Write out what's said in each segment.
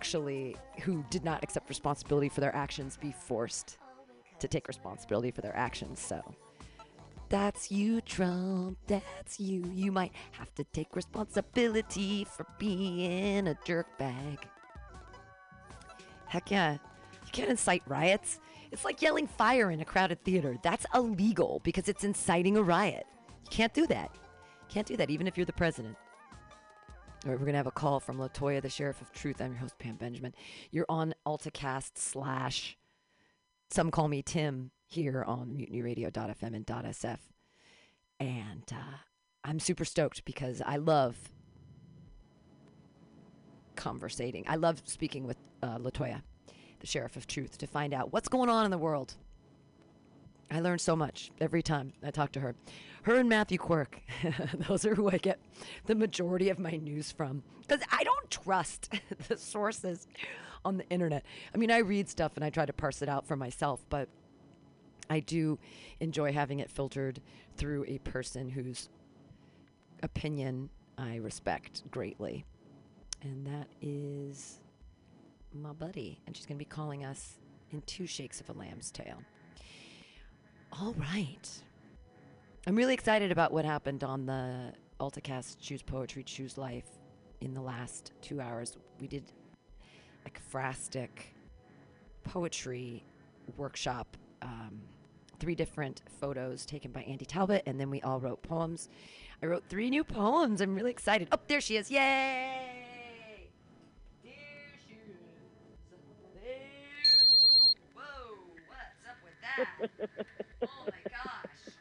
actually who did not accept responsibility for their actions be forced to take responsibility for their actions. So that's you, Trump. That's you. You might have to take responsibility for being a jerkbag. Heck yeah. You can't incite riots. It's like yelling fire in a crowded theater. That's illegal because it's inciting a riot. You can't do that. Can't do that, even if you're the president. All right, we're going to have a call from Latoya, the Sheriff of Truth. I'm your host, Pam Benjamin. You're on AltaCast slash, some call me Tim, here on mutinyradio.fm and .sf. And uh, I'm super stoked because I love conversating. I love speaking with uh, Latoya, the Sheriff of Truth, to find out what's going on in the world. I learn so much every time I talk to her. Her and Matthew Quirk, those are who I get the majority of my news from. Because I don't trust the sources on the internet. I mean, I read stuff and I try to parse it out for myself, but I do enjoy having it filtered through a person whose opinion I respect greatly. And that is my buddy. And she's going to be calling us in two shakes of a lamb's tail. All right. I'm really excited about what happened on the AltaCast Choose Poetry, Choose Life in the last two hours. We did a frastic poetry workshop, um, three different photos taken by Andy Talbot, and then we all wrote poems. I wrote three new poems. I'm really excited. Oh, there she is. Yay! oh my gosh.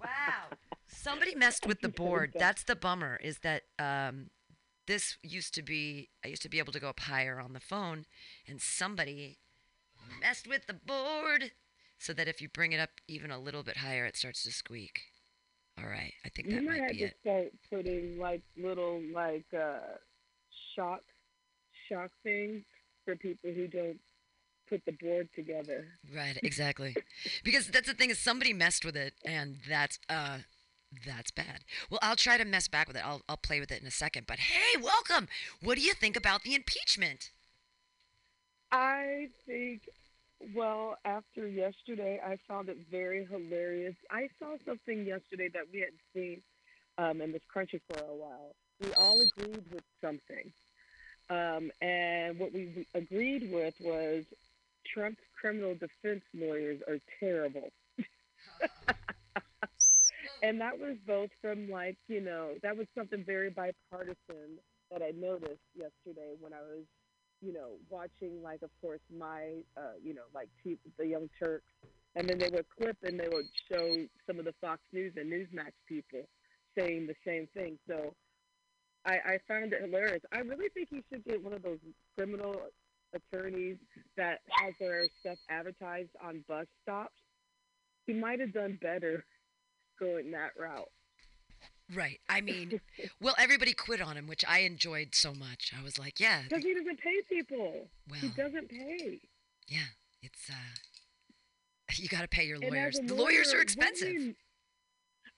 Wow. Somebody messed with the board. That's the bummer, is that um, this used to be, I used to be able to go up higher on the phone, and somebody messed with the board so that if you bring it up even a little bit higher, it starts to squeak. All right, I think You that might might have be to it. start putting like little like uh shock shock things for people who don't put the board together. Right, exactly. because that's the thing is somebody messed with it, and that's uh, that's bad. Well, I'll try to mess back with it. I'll I'll play with it in a second. But hey, welcome. What do you think about the impeachment? I think well, after yesterday I found it very hilarious. I saw something yesterday that we hadn't seen um in this country for a while. We all agreed with something. Um, and what we agreed with was Trump's criminal defense lawyers are terrible. and that was both from like you know that was something very bipartisan that I noticed yesterday when I was you know watching like of course my uh, you know like T- the Young Turks and then they would clip and they would show some of the Fox News and Newsmax people saying the same thing. So I, I found it hilarious. I really think he should get one of those criminal attorneys that has their stuff advertised on bus stops. He might have done better going that route. Right. I mean, well, everybody quit on him, which I enjoyed so much. I was like, yeah, Because he doesn't pay people. well, He doesn't pay. yeah, it's uh, you got to pay your lawyers. a The lawyers are expensive. you-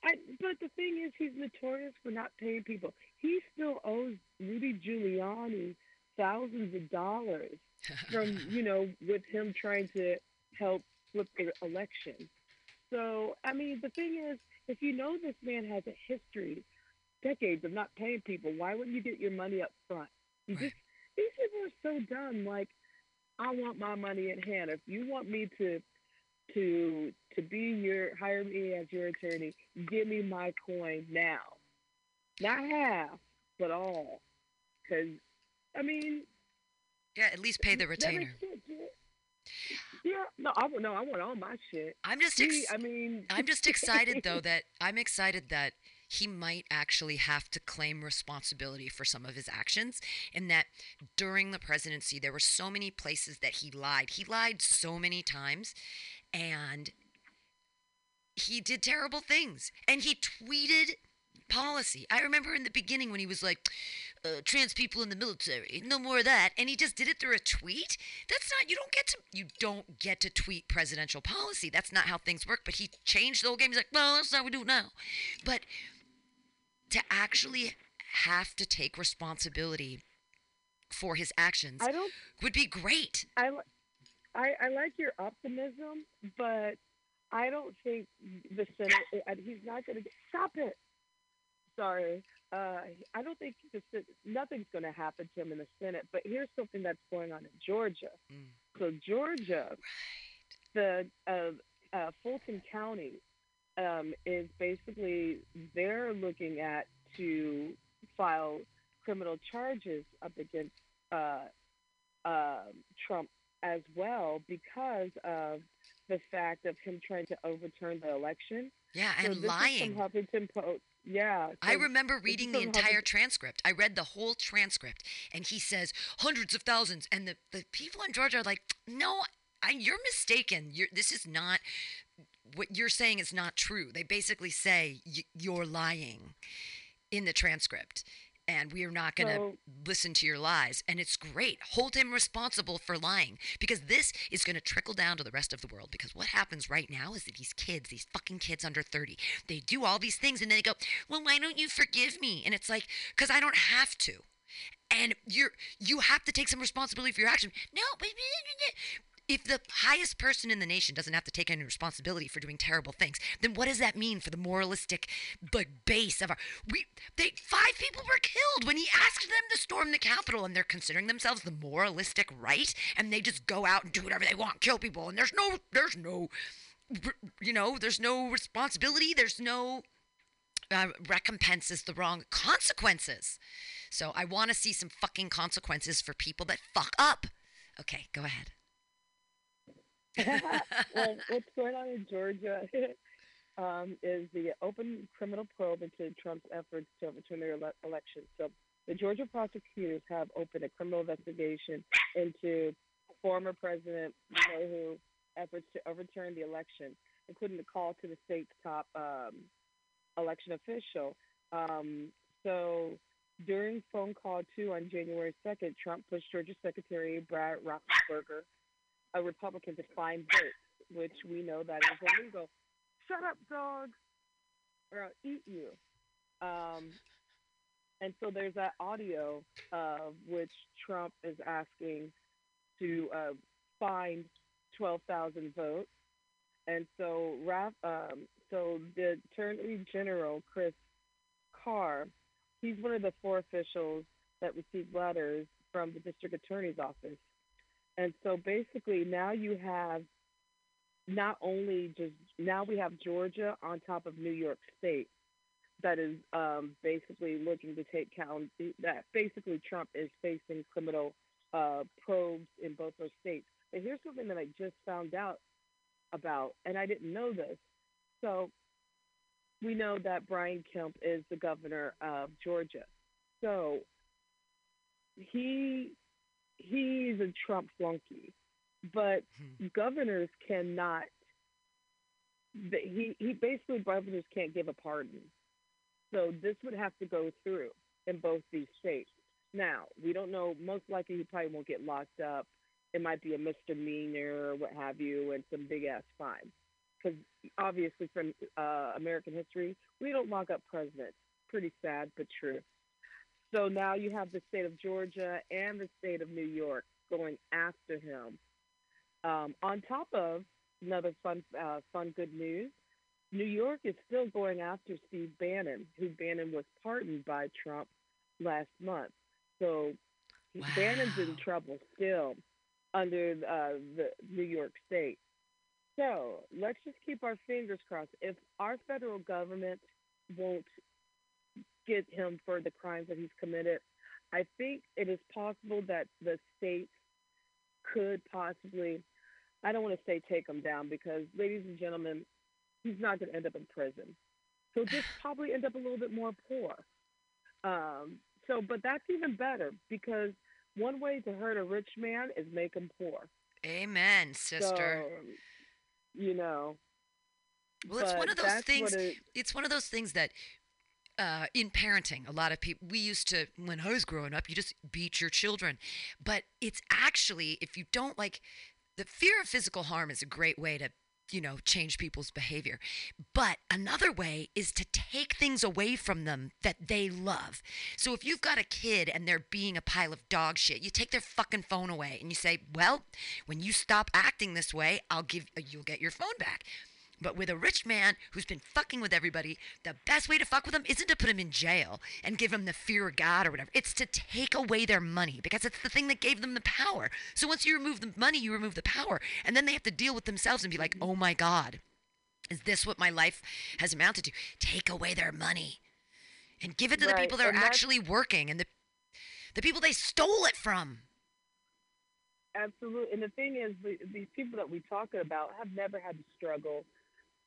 I, but the thing is, he's notorious for not paying people. He still owes Rudy Giuliani thousands of dollars from, you know, with him trying to help flip the election. So, I mean, the thing is, if you know this man has a history, decades of not paying people, why wouldn't you get your money up front? You Right. just these people are so dumb. Like, I want my money in hand. If you want me to to to be your hire me as your attorney, give me my coin now, not half, but all. Because I mean, yeah, at least pay the retainer. yeah. No, I want no, I want all my shit. I'm just He, I mean, I'm just excited though that I'm excited that he might actually have to claim responsibility for some of his actions and that during the presidency there were so many places that he lied. He lied so many times and he did terrible things and he tweeted policy. I remember in the beginning when he was like uh, trans people in the military, no more of that, and he just did it through a tweet. That's not you don't get to you don't get to tweet presidential policy. That's not how things work. But he changed the whole game. He's like, well, that's not how we do it now. But to actually have to take responsibility for his actions I don't. would be great. I, I I like your optimism, but I don't think the Senate. He's not going to stop it. Sorry. Uh, I don't think the, nothing's going to happen to him in the Senate. But here's something that's going on in Georgia. Mm. So Georgia, the uh, uh, Fulton County um, is basically they're looking at to file criminal charges up against uh, uh, Trump as well because of the fact of him trying to overturn the election. Yeah, So and this is from Huffington Post. Yeah, I remember reading the entire transcript. I read the whole transcript, and he says hundreds of thousands, and the, the people in Georgia are like, "No, I, you're mistaken. You're, this is not what you're saying is not true." They basically say you're lying in the transcript, and we are not going to So- listen to your lies. And it's great. Hold him responsible for lying because this is going to trickle down to the rest of the world. Because what happens right now is that these kids, these fucking kids under 30, they do all these things and then they go, well, why don't you forgive me? And it's like, because I don't have to. And you're you have to take some responsibility for your action. No, but if the highest person in the nation doesn't have to take any responsibility for doing terrible things, then what does that mean for the moralistic like base of our we they five people were killed when he asked them to storm the Capitol and they're considering themselves the moralistic right and they just go out and do whatever they want, kill people and there's no there's no you know, there's no responsibility, there's no uh, the wrong consequences. So I want to see some fucking consequences for people that fuck up. Okay, go ahead. well, what's going on in Georgia um, is the open criminal probe into Trump's efforts to overturn their ele- election. So the Georgia prosecutors have opened a criminal investigation into former President who efforts to overturn the election, including the call to the state's top um, election official. Um, so during phone call two on January 2nd, Trump pushed Georgia Secretary Brad Raffensperger a Republican to find votes, which we know that is illegal. Shut up, dog, or I'll eat you. Um, and so there's that audio of which Trump is asking to uh, find 12,000 votes. And so, um, so the Attorney General Chris Carr, he's one of the four officials that received letters from the district attorney's office and so basically now you have not only just now we have Georgia on top of New York State that is um, basically looking to take count that basically Trump is facing criminal uh, probes in both those states. But here's something that I just found out about, and I didn't know this. So we know that Brian Kemp is the governor of Georgia. So he he's a Trump flunky, but governors cannot. He he basically governors can't give a pardon, so this would have to go through in both these states. Now we don't know. Most likely, he probably won't get locked up. It might be a misdemeanor or what have you, and some big ass fine. Because obviously, from uh, American history, we don't lock up presidents. Pretty sad, but true. So now you have the state of Georgia and the state of New York going after him. Um, on top of another fun, uh, fun good news, New York is still going after Steve Bannon, who Bannon was pardoned by Trump last month. So Bannon's in trouble still under uh, the New York State. So let's just keep our fingers crossed. If our federal government won't get him for the crimes that he's committed, I think it is possible that the state could possibly, I don't want to say take him down because, ladies and gentlemen, he's not going to end up in prison. He'll just probably end up a little bit more poor. Um, so, but that's even better because one way to hurt a rich man is make him poor. Amen, sister. So, you know. well, it's one of those things. it- It's one of those things that. Uh, in parenting, a lot of people, we used to, when I was growing up, you just beat your children. But it's actually, if you don't like, the fear of physical harm is a great way to you know, change people's behavior. But another way is to take things away from them that they love. So if you've got a kid and they're being a pile of dog shit, you take their fucking phone away and you say, "Well, when you stop acting this way, I'll give you'll get your phone back." But with a rich man who's been fucking with everybody, the best way to fuck with him isn't to put him in jail and give him the fear of God or whatever. It's to take away their money because it's the thing that gave them the power. So once you remove the money, you remove the power. And then they have to deal with themselves and be like, oh my God, is this what my life has amounted to? Take away their money and give it to the people that are and that's- actually working and the, the people they stole it from. Absolutely. And the thing is, the, these people that we talk about have never had to struggle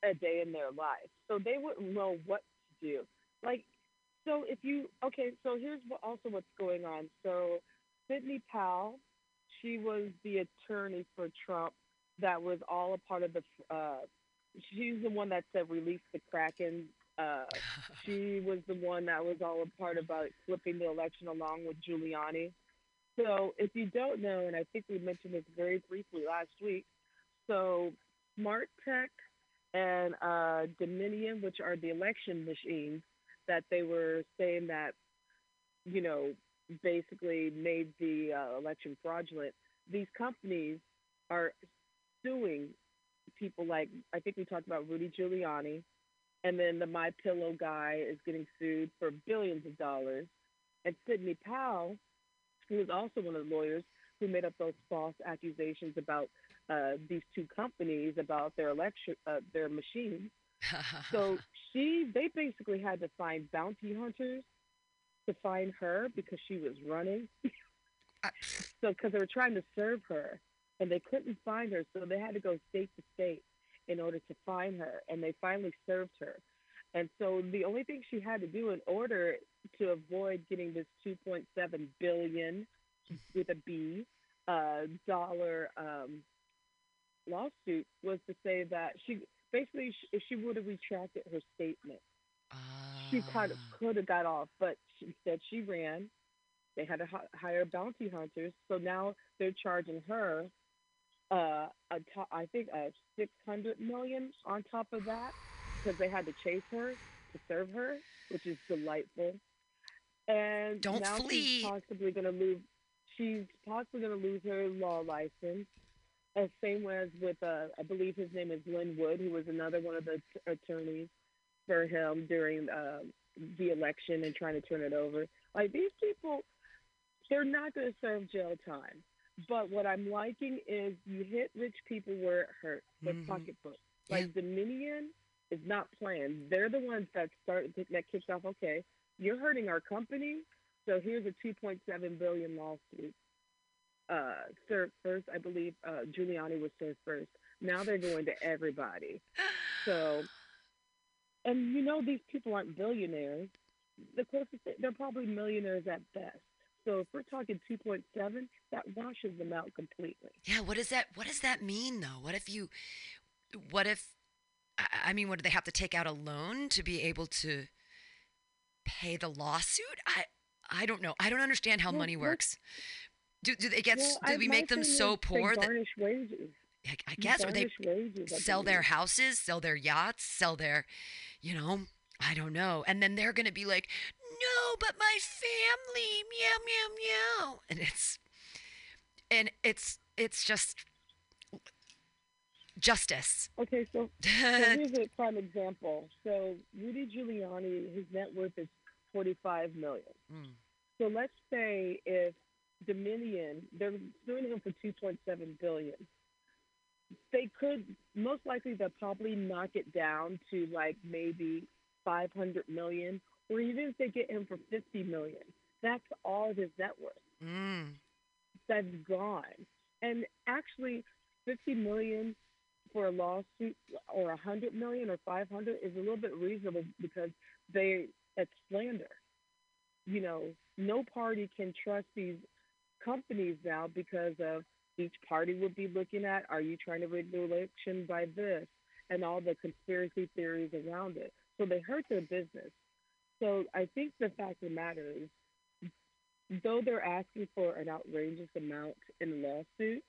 a day in their life, so they wouldn't know what to do. Like, so if you okay, so here's what, also what's going on. So Sidney Powell, she was the attorney for Trump. That was all a part of the. Uh, she's the one that said release the Kraken. Uh, she was the one that was all a part about flipping the election along with Giuliani. So, if you don't know, and I think we mentioned this very briefly last week, so Smart Tech and uh, Dominion, which are the election machines that they were saying that, you know, basically made the uh, election fraudulent, these companies are suing people like, I think we talked about Rudy Giuliani, and then the My Pillow guy is getting sued for billions of dollars. And Sidney Powell, who is also one of the lawyers who made up those false accusations about uh, these two companies about their election, uh, their machines. So she, they basically had to find bounty hunters to find her because she was running. So because they were trying to serve her and they couldn't find her, so they had to go state to state in order to find her, and they finally served her. And so the only thing she had to do in order to avoid getting this 2.7 billion with a B uh, dollar um, lawsuit was to say that she basically if she would have retracted her statement, she kind of Ah. could have got off, but she said she ran. They had to hire bounty hunters, so now they're charging her uh, a to- I think a six hundred million on top of that because they had to chase her to serve her, which is delightful. And Don't now flee. she's possibly going to lose. She's possibly going to lose her law license. As same as with, uh, I believe his name is Lin Wood, who was another one of the t- attorneys for him during uh, the election and trying to turn it over. Like these people, they're not going to serve jail time. But what I'm liking is you hit rich people where it hurts, their Mhm. pocketbook. Like Dominion is not playing. They're the ones that start that kicks off. Okay, you're hurting our company, so here's a 2.7 billion lawsuit. Uh, served first, I believe. Uh, Giuliani was served first. Now they're going to everybody. So, and you know these people aren't billionaires. The closest they're probably millionaires at best. So if we're talking 2.7, that washes them out completely. Yeah, what does that what does that mean though? What if you what if I I mean, what do they have to take out a loan to be able to pay the lawsuit? I I don't know. I don't understand how Well, money works. Do, do they get Well, do we make them so poor that garnish wages. I, I guess or they wages, sell their houses, sell their yachts, sell their you know, I don't know. And then they're going to be like, "No, but my family, meow meow meow." And it's and it's it's just justice. Okay, so, so here's a prime example. So Rudy Giuliani, his net worth is 45 million. Mm. So let's say if Dominion, they're suing him for 2.7 billion. They could most likely they'll probably knock it down to like maybe 500 million, or even if they get him for 50 million, that's all his net worth. Mm. That's gone. And actually, 50 million for a lawsuit, or 100 million, or 500 is a little bit reasonable because they it's slander. You know, no party can trust these companies now because of each party would be looking at are you trying to rig the election by this and all the conspiracy theories around it. So they hurt their business. So I think the fact of the matter is though they're asking for an outrageous amount in the lawsuit,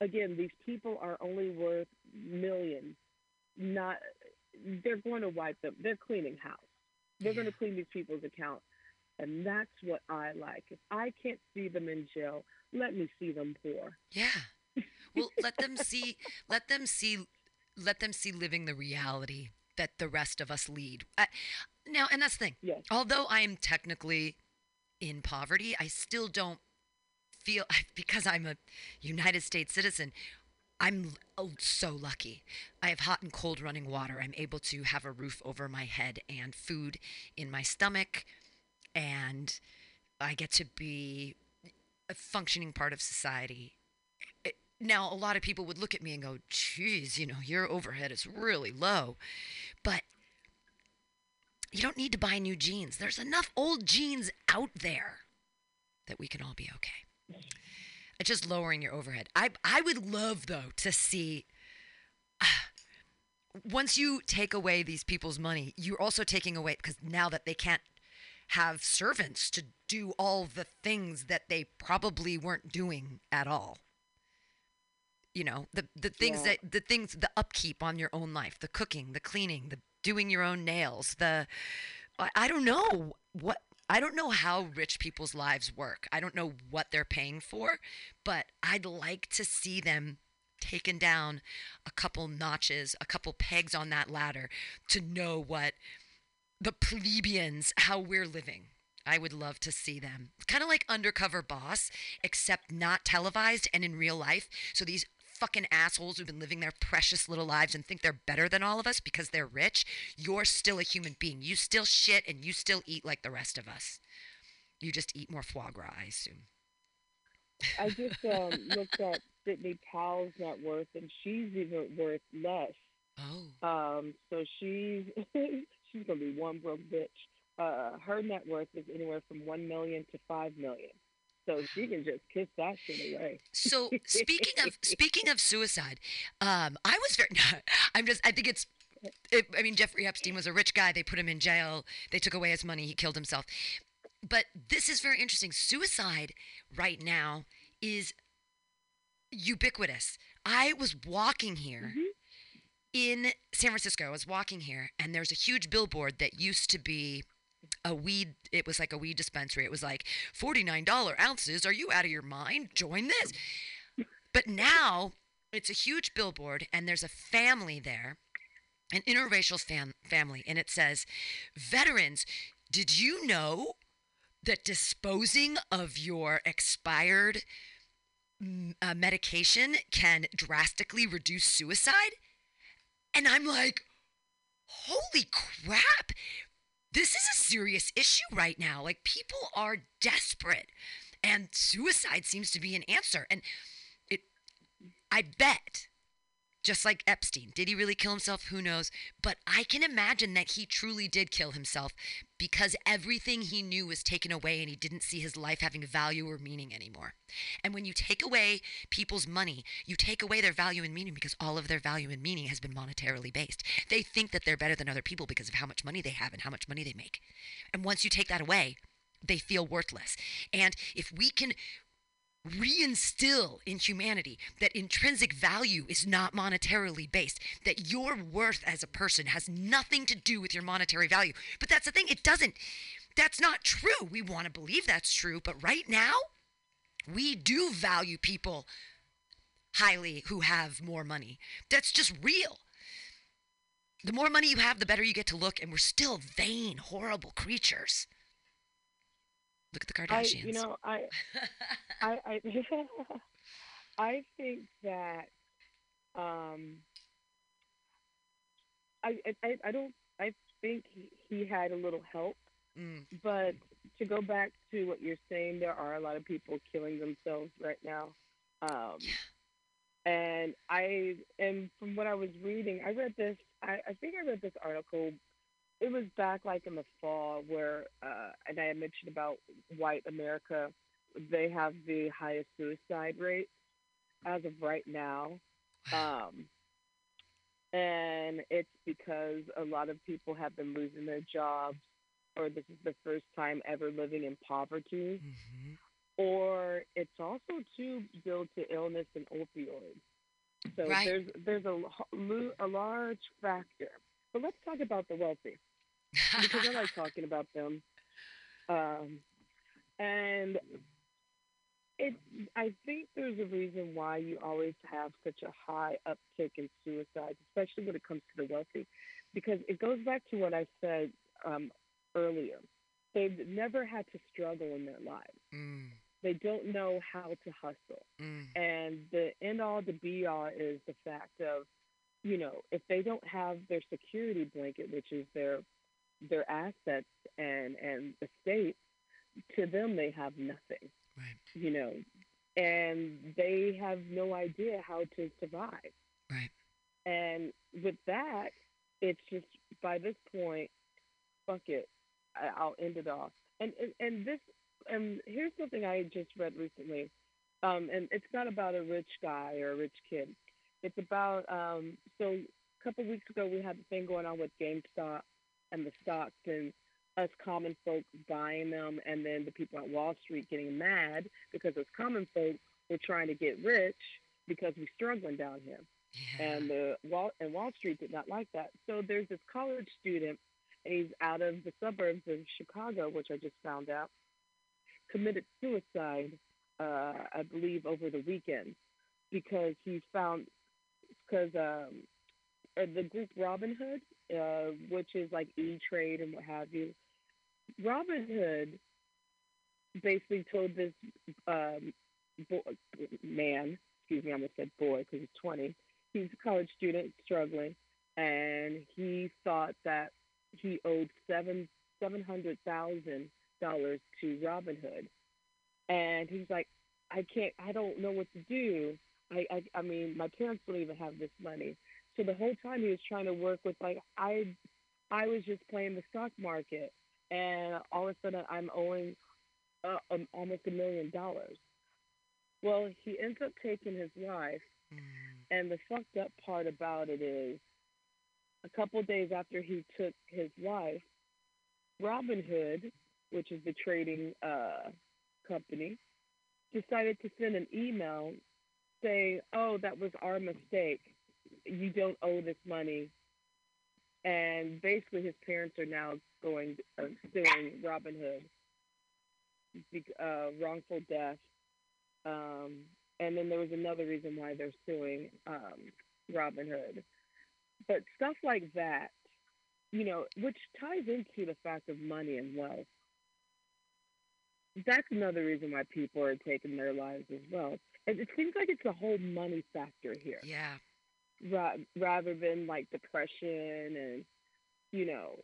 again, these people are only worth millions. Not, they're going to wipe them. They're cleaning house. They're Yeah. going to clean these people's accounts, and that's what I like. If I can't see them in jail, let me see them poor. Yeah. Well, let them see. Let them see. Let them see living the reality that the rest of us lead. I, now, and that's the thing. Yes. Although I am technically in poverty, I still don't feel because I'm a United States citizen. I'm l- oh, so lucky. I have hot and cold running water. I'm able to have a roof over my head and food in my stomach, and I get to be a functioning part of society. It- now, a lot of people would look at me and go, geez, you know, your overhead is really low. But you don't need to buy new jeans. There's enough old jeans out there that we can all be okay. It's just lowering your overhead. I I would love though to see once you take away these people's money, you're also taking away because now that they can't have servants to do all the things that they probably weren't doing at all. You know, the the things Yeah. that the things the upkeep on your own life, the cooking, the cleaning, the doing your own nails, the I, I don't know what I don't know how rich people's lives work. I don't know what they're paying for, but I'd like to see them taken down a couple notches, a couple pegs on that ladder to know what the plebeians how we're living. I would love to see them. Kind of like undercover boss, except not televised and in real life. So these fucking assholes who've been living their precious little lives and think they're better than all of us because they're rich, you're still a human being. You still shit and you still eat like the rest of us. You just eat more foie gras, I assume. I just um, looked at Sidney Powell's net worth, and she's even worth less. Oh. Um, so she's she's gonna be one broke bitch. Uh, her net worth is anywhere from one million to five million. So she can just kiss that shit away. So speaking of speaking of suicide, um, I was very. I'm just. I think it's. It, I mean, Jeffrey Epstein was a rich guy. They put him in jail. They took away his money. He killed himself. But this is very interesting. Suicide right now is ubiquitous. I was walking here Mhm. In San Francisco. I was walking here, and there's a huge billboard that used to be a weed. It was like a weed dispensary. It was like $49 ounces. Are you out of your mind? Join this. But now it's a huge billboard, and there's a family there, an interracial fam- family, and it says, Veterans, did you know that disposing of your expired uh, medication can drastically reduce suicide? And I'm like, holy crap. This is a serious issue right now. Like, people are desperate, and suicide seems to be an answer. And it, I bet, just like Epstein, did he really kill himself? Who knows? But I can imagine that he truly did kill himself because everything he knew was taken away and he didn't see his life having value or meaning anymore. And when you take away people's money, you take away their value and meaning because all of their value and meaning has been monetarily based. They think that they're better than other people because of how much money they have and how much money they make. And once you take that away, they feel worthless. And if we can reinstill in humanity that intrinsic value is not monetarily based, that your worth as a person has nothing to do with your monetary value. But that's the thing, it doesn't. That's not true. We want to believe that's true, but right now, we do value people highly who have more money. That's just real. The more money you have, the better you get to look, and we're still vain, horrible creatures. Look at the I, Kardashians. you know, I, I, I, I think that, um, I, I, I don't, I think he, he had a little help, Mm. but to go back to what you're saying, there are a lot of people killing themselves right now. Um, and I, and from what I was reading, I read this, I, I think I read this article it was back like in the fall where uh and I had mentioned about white America they have the highest suicide rate as of right now. Um and it's because a lot of people have been losing their jobs or this is the first time ever living in poverty. Mhm. or it's also too due to illness and opioids. So Right. there's there's a a large factor. But let's talk about the wealthy because I like talking about them. Um, and it, I think there's a reason why you always have such a high uptick in suicides, especially when it comes to the wealthy, because it goes back to what I said um, earlier. They've never had to struggle in their lives. mm, They don't know how to hustle. mm, And the end all, the be all is the fact of, you know, if they don't have their security blanket, which is their their assets and and estate, to them they have nothing. right. You know, and they have no idea how to survive. Right. And with that, it's just by this point, fuck it, I, I'll end it off. And and, and this and here's something I just read recently, um, and it's not about a rich guy or a rich kid. It's about um, so a couple weeks ago we had the thing going on with GameStop and the stocks and us common folk buying them, and then the people at Wall Street getting mad because us common folk were trying to get rich because we're struggling down here Yeah. and the Wall and Wall Street did not like that. So there's this college student, and he's out of the suburbs of Chicago, which I just found out, committed suicide, uh, I believe, over the weekend because he found because um, uh, the group Robinhood, uh, which is like E Trade and what have you, Robinhood basically told this um, bo- man, excuse me, I almost said boy because he's 20 he's a college student struggling and he thought that he owed seven seven hundred thousand dollars to Robinhood and he's like I can't I don't know what to do. I, I I mean my parents don't even have this money so the whole time he was trying to work with like I I was just playing the stock market and all of a sudden I'm owing uh, um, almost a million dollars well he ends up taking his life Mm, and the fucked up part about it is, a couple of days after he took his wife, Robinhood, which is the trading uh, company, decided to send an email saying, "Oh, that was our mistake. You don't owe this money." And basically, his parents are now going uh, suing Robinhood, be- uh, wrongful death. Um, and then there was another reason why they're suing um, Robinhood. But stuff like that, you know, which ties into the fact of money and wealth. That's another reason why people are taking their lives as well. And it seems like it's a whole money factor here, yeah. Ra- rather than like depression and, you know,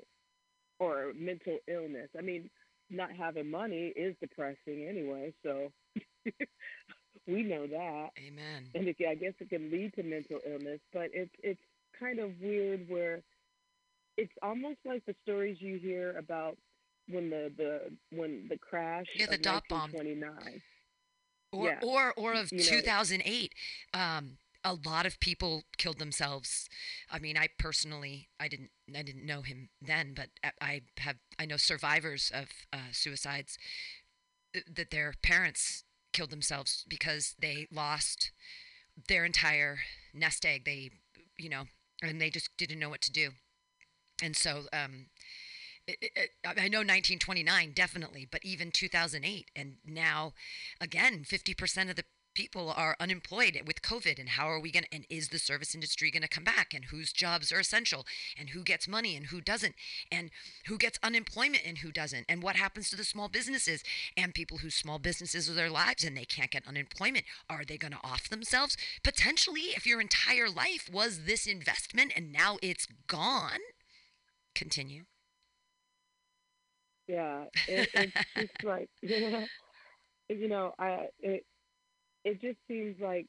or mental illness. I mean, not having money is depressing anyway, so we know that Amen. and it, I guess it can lead to mental illness. But it's it's kind of weird where it's almost like the stories you hear about when the the when the crash Yeah, the dot bomb. 29 Or Yeah. or or of You know- 2008. Um, a lot of people killed themselves. I mean, I personally, I didn't, I didn't know him then, but I- have, I know survivors of uh, suicides th- that their parents killed themselves because they lost their entire nest egg. They, you know, and they just didn't know what to do. And so, um, it, it- I know 1929 definitely, but even 2008, and now, again, 50% of the people are unemployed with COVID. And how are we going to? And is the service industry going to come back? And whose jobs are essential? And who gets money and who doesn't? And who gets unemployment and who doesn't? And what happens to the small businesses and people whose small businesses are their lives and they can't get unemployment? Are they going to off themselves? Potentially, if your entire life was this investment and now it's gone. Continue. Yeah, it, it's just like you know, I it it just seems like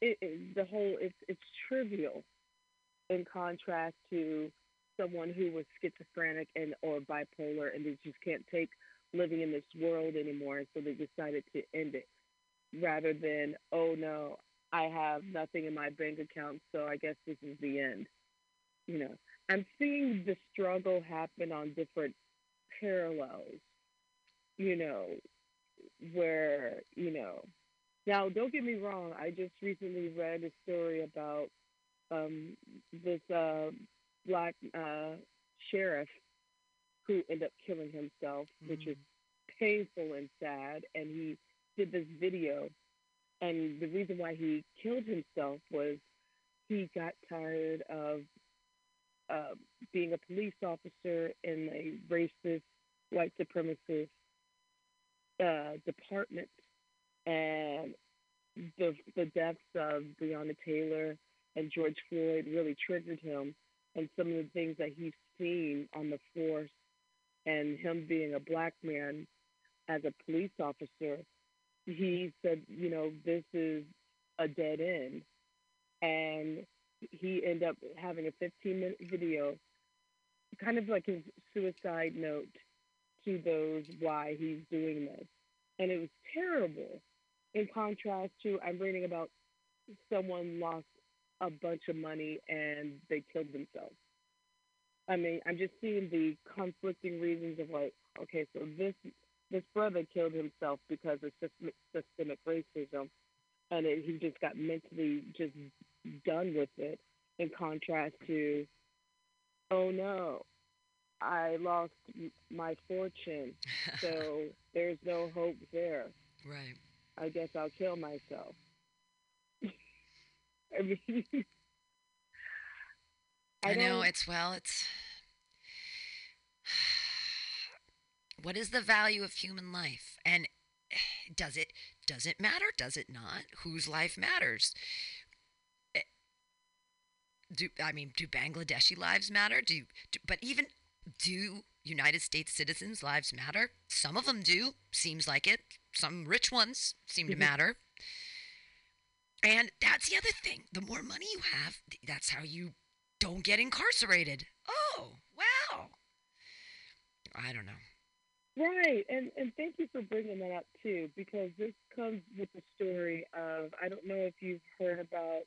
it, it the whole it's it's trivial in contrast to someone who was schizophrenic and or bipolar and they just can't take living in this world anymore, and so they decided to end it rather than oh no, I have nothing in my bank account, so I guess this is the end. You know, I'm seeing the struggle happen on different parallels. You know, where you know. Now, don't get me wrong. I just recently read a story about um, this uh, black uh, sheriff who ended up killing himself, mm. which is painful and sad. And he did this video, and the reason why he killed himself was he got tired of uh, being a police officer in a racist, white supremacist uh, department, and the the deaths of Breonna Taylor and George Floyd really triggered him, and some of the things that he's seen on the force, and him being a black man as a police officer, he said, you know, this is a dead end, and he ended up having a 15 minute video, kind of like his suicide note to those why he's doing this. And it was terrible in contrast to I'm reading about someone lost a bunch of money and they killed themselves. I mean, I'm just seeing the conflicting reasons of like, okay, so this this brother killed himself because of systemic racism, and it, he just got mentally just done with it. In contrast to, oh no, I lost my fortune, so there's no hope there. Right. I guess I'll kill myself. I mean, I, I know it's well, it's what is the value of human life, and does it does it matter? Does it not? Whose life matters? Eh, do I mean do Bangladeshi lives matter? Do, do but even do United States citizens' lives matter? Some of them do. Seems like it. Some rich ones seem to mm-hmm. matter. And that's the other thing. The more money you have, that's how you don't get incarcerated. Oh, wow. I don't know. Right, and and thank you for bringing that up too, because this comes with the story of I don't know if you've heard about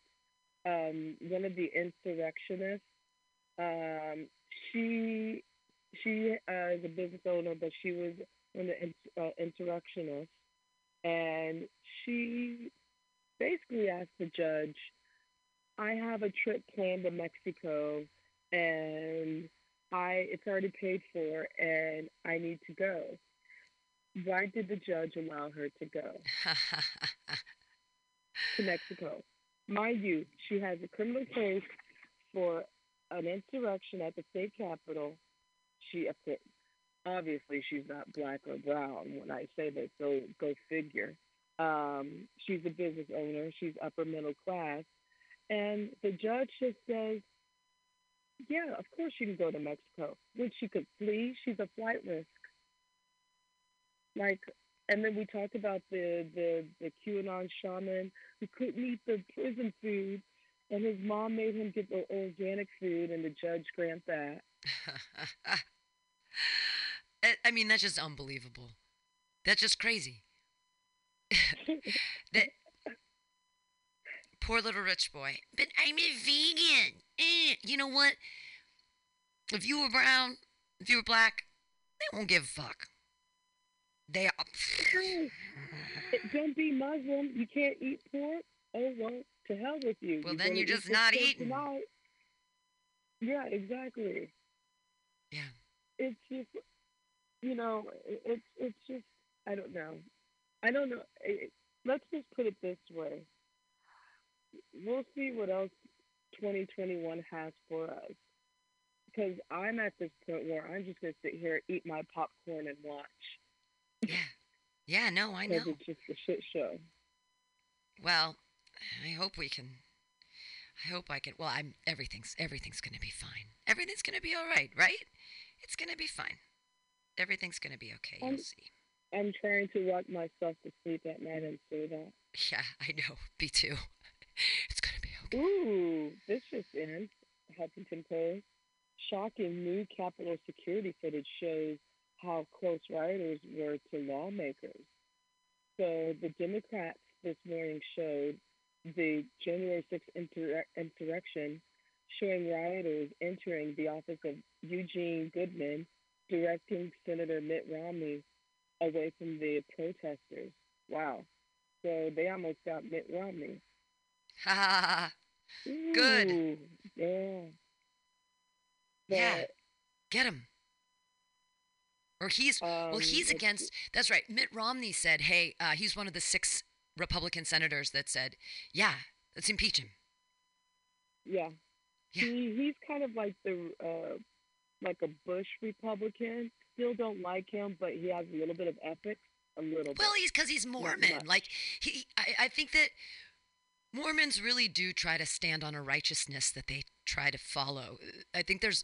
um, one of the insurrectionists. Um, she she uh, is a business owner, but she was the uh, insurrectionists, and she basically asked the judge, I have a trip planned to Mexico and I it's already paid for and I need to go. Why did the judge allow her to go to Mexico? Mind you, she has a criminal case for an insurrection at the state capitol. She obviously she's not black or brown. When I say that, go go figure. Um, she's a business owner. She's upper middle class. And the judge just says, yeah, of course she can go to Mexico. When she could flee, she's a flight risk. Like, and then we talked about the, the, the QAnon shaman who couldn't eat the prison food, and his mom made him get the organic food, and the judge grant that. I mean, that's just unbelievable. That's just crazy. that poor little rich boy. But I'm a vegan. Eh. You know what? If you were brown, if you were black, they won't give a fuck. They are. Don't be Muslim. You can't eat pork. Oh well, to hell with you. Well, you're then you're just not eating. Tonight. Yeah, exactly. Yeah. It's just, you know, it's it's just I don't know. I don't know. Let's just put it this way. We'll see what else 2021 has for us. Because I'm at this point where I'm just going to sit here, eat my popcorn, and watch. Yeah. Yeah, no, I know. It's just a shit show. Well, I hope we can. I hope I can. Well, I'm. Everything's everything's going to be fine. Everything's going to be all right, right? It's going to be fine. Everything's going to be okay. You'll see. I'm trying to rock myself to sleep at night and say that. Yeah, I know. Me too. It's gonna be okay. Ooh, this just in. Huffington Post. Shocking new Capitol security footage shows how close rioters were to lawmakers. So the Democrats this morning showed the January 6th inter- insurrection showing rioters entering the office of Eugene Goodman, directing Senator Mitt Romney away from the protesters. Wow. So they almost got Mitt Romney. Ha. Good. Ooh, Yeah. Yeah. Get him. Or he's well, um, he's against. That's right. Mitt Romney said, "Hey, uh, he's one of the six Republican senators that said, yeah, let's impeach him." Yeah. Yeah. He he's kind of like the uh like a Bush Republican. Still don't like him, but he has a little bit of ethics. A little Well, bit. he's because he's Mormon. Like he, I, I think that Mormons really do try to stand on a righteousness that they try to follow. I think there's,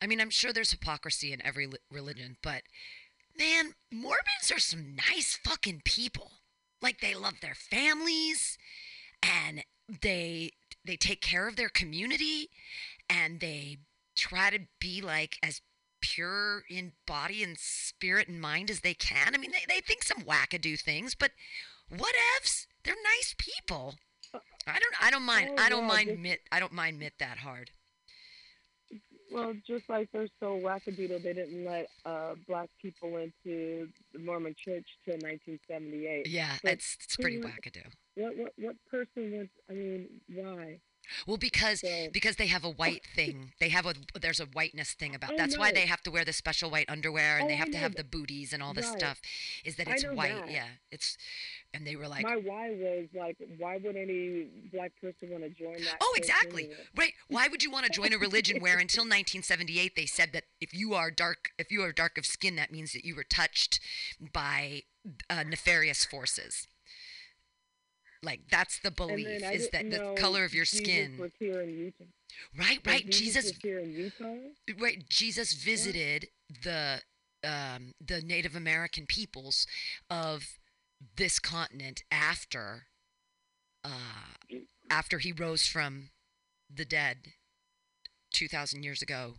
I mean, I'm sure there's hypocrisy in every religion, but man, Mormons are some nice fucking people. Like they love their families, and they they take care of their community, and they try to be like as pure in body and spirit and mind as they can. I mean, they, they think some wackadoo things, but whatevs. They're nice people. I don't I don't mind Oh, I don't yeah, mind just- Mitt I don't mind Mitt that hard. Well, just like they're so wackadoodle, they didn't let uh, black people into the Mormon Church till 1978. Yeah, But it's it's pretty wackadoo. What what what person was? I mean, why? Well, because So- because they have a white thing. They have a there's a whiteness thing about. I That's why they have to wear the special white underwear and Oh, they I have to know have the booties and all this Right. stuff. Is that it's white? that. Yeah, it's and they were like, My why was like, why would any black person want to join that? Oh, exactly. anyway? Right. Why would you want to join a religion where until 1978 they said that if you are dark, if you are dark of skin, that means that you were touched by uh, nefarious forces. Like that's the belief is that the color of your Jesus skin. was here in Utah. Right, right. Jesus, here in Utah. right. Jesus visited the um, the Native American peoples of this continent after uh, after he rose from the dead 2,000 years ago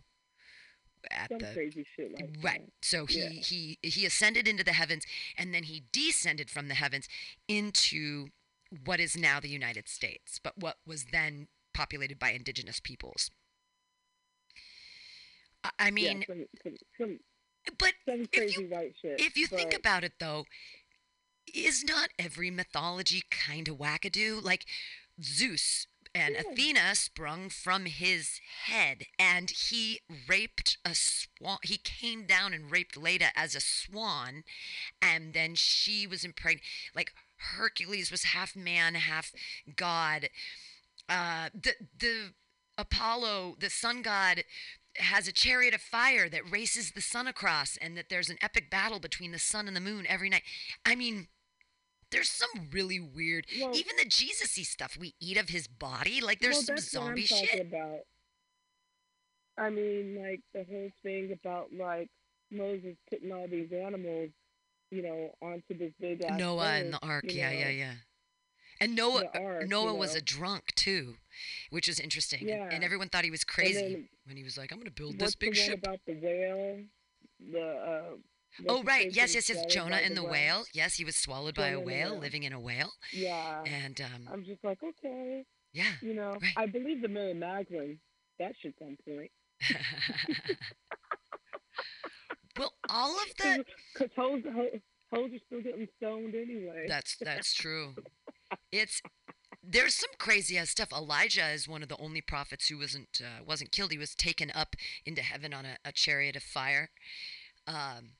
at Some the crazy shit like right that. so he Yeah. he he ascended into the heavens and then he descended from the heavens into what is now the united states but what was then populated by indigenous peoples i, mean yeah, some, some, some, but if you shit. if you think about it though is not every mythology kind of wackadoo like zeus and Yeah. athena sprung from his head and he raped a swan he came down and raped leda as a swan and then she was impregnated like hercules was half man half god. Uh the the apollo the sun god has a chariot of fire that races the sun across and that there's an epic battle between the sun and the moon every night. I mean there's some really weird Well- even the jesus-y stuff we eat of his body like there's well, some that's what I'm zombie shit. about. I mean, like the whole thing about like Moses putting all these animals, you know, onto this big ass noah and the ark yeah yeah know. yeah and noah The ark, you noah was a drunk too which was interesting and- and everyone thought he was crazy then when he was like i'm gonna build this big the ship about the whale? The uh, oh right yes yes yes jonah by and the whale yes he was swallowed by a Jonah and the whale whale. living in a whale Yeah, and um I'm just like, okay, yeah you know, Right. I believe the Mary Magdalene. That should some point. well, all of the Because hoes, hoes are still getting stoned anyway. that's that's true. It's there's some crazy ass stuff. Elijah is one of the only prophets who wasn't uh, wasn't killed. He was taken up into heaven on a, a chariot of fire. Um,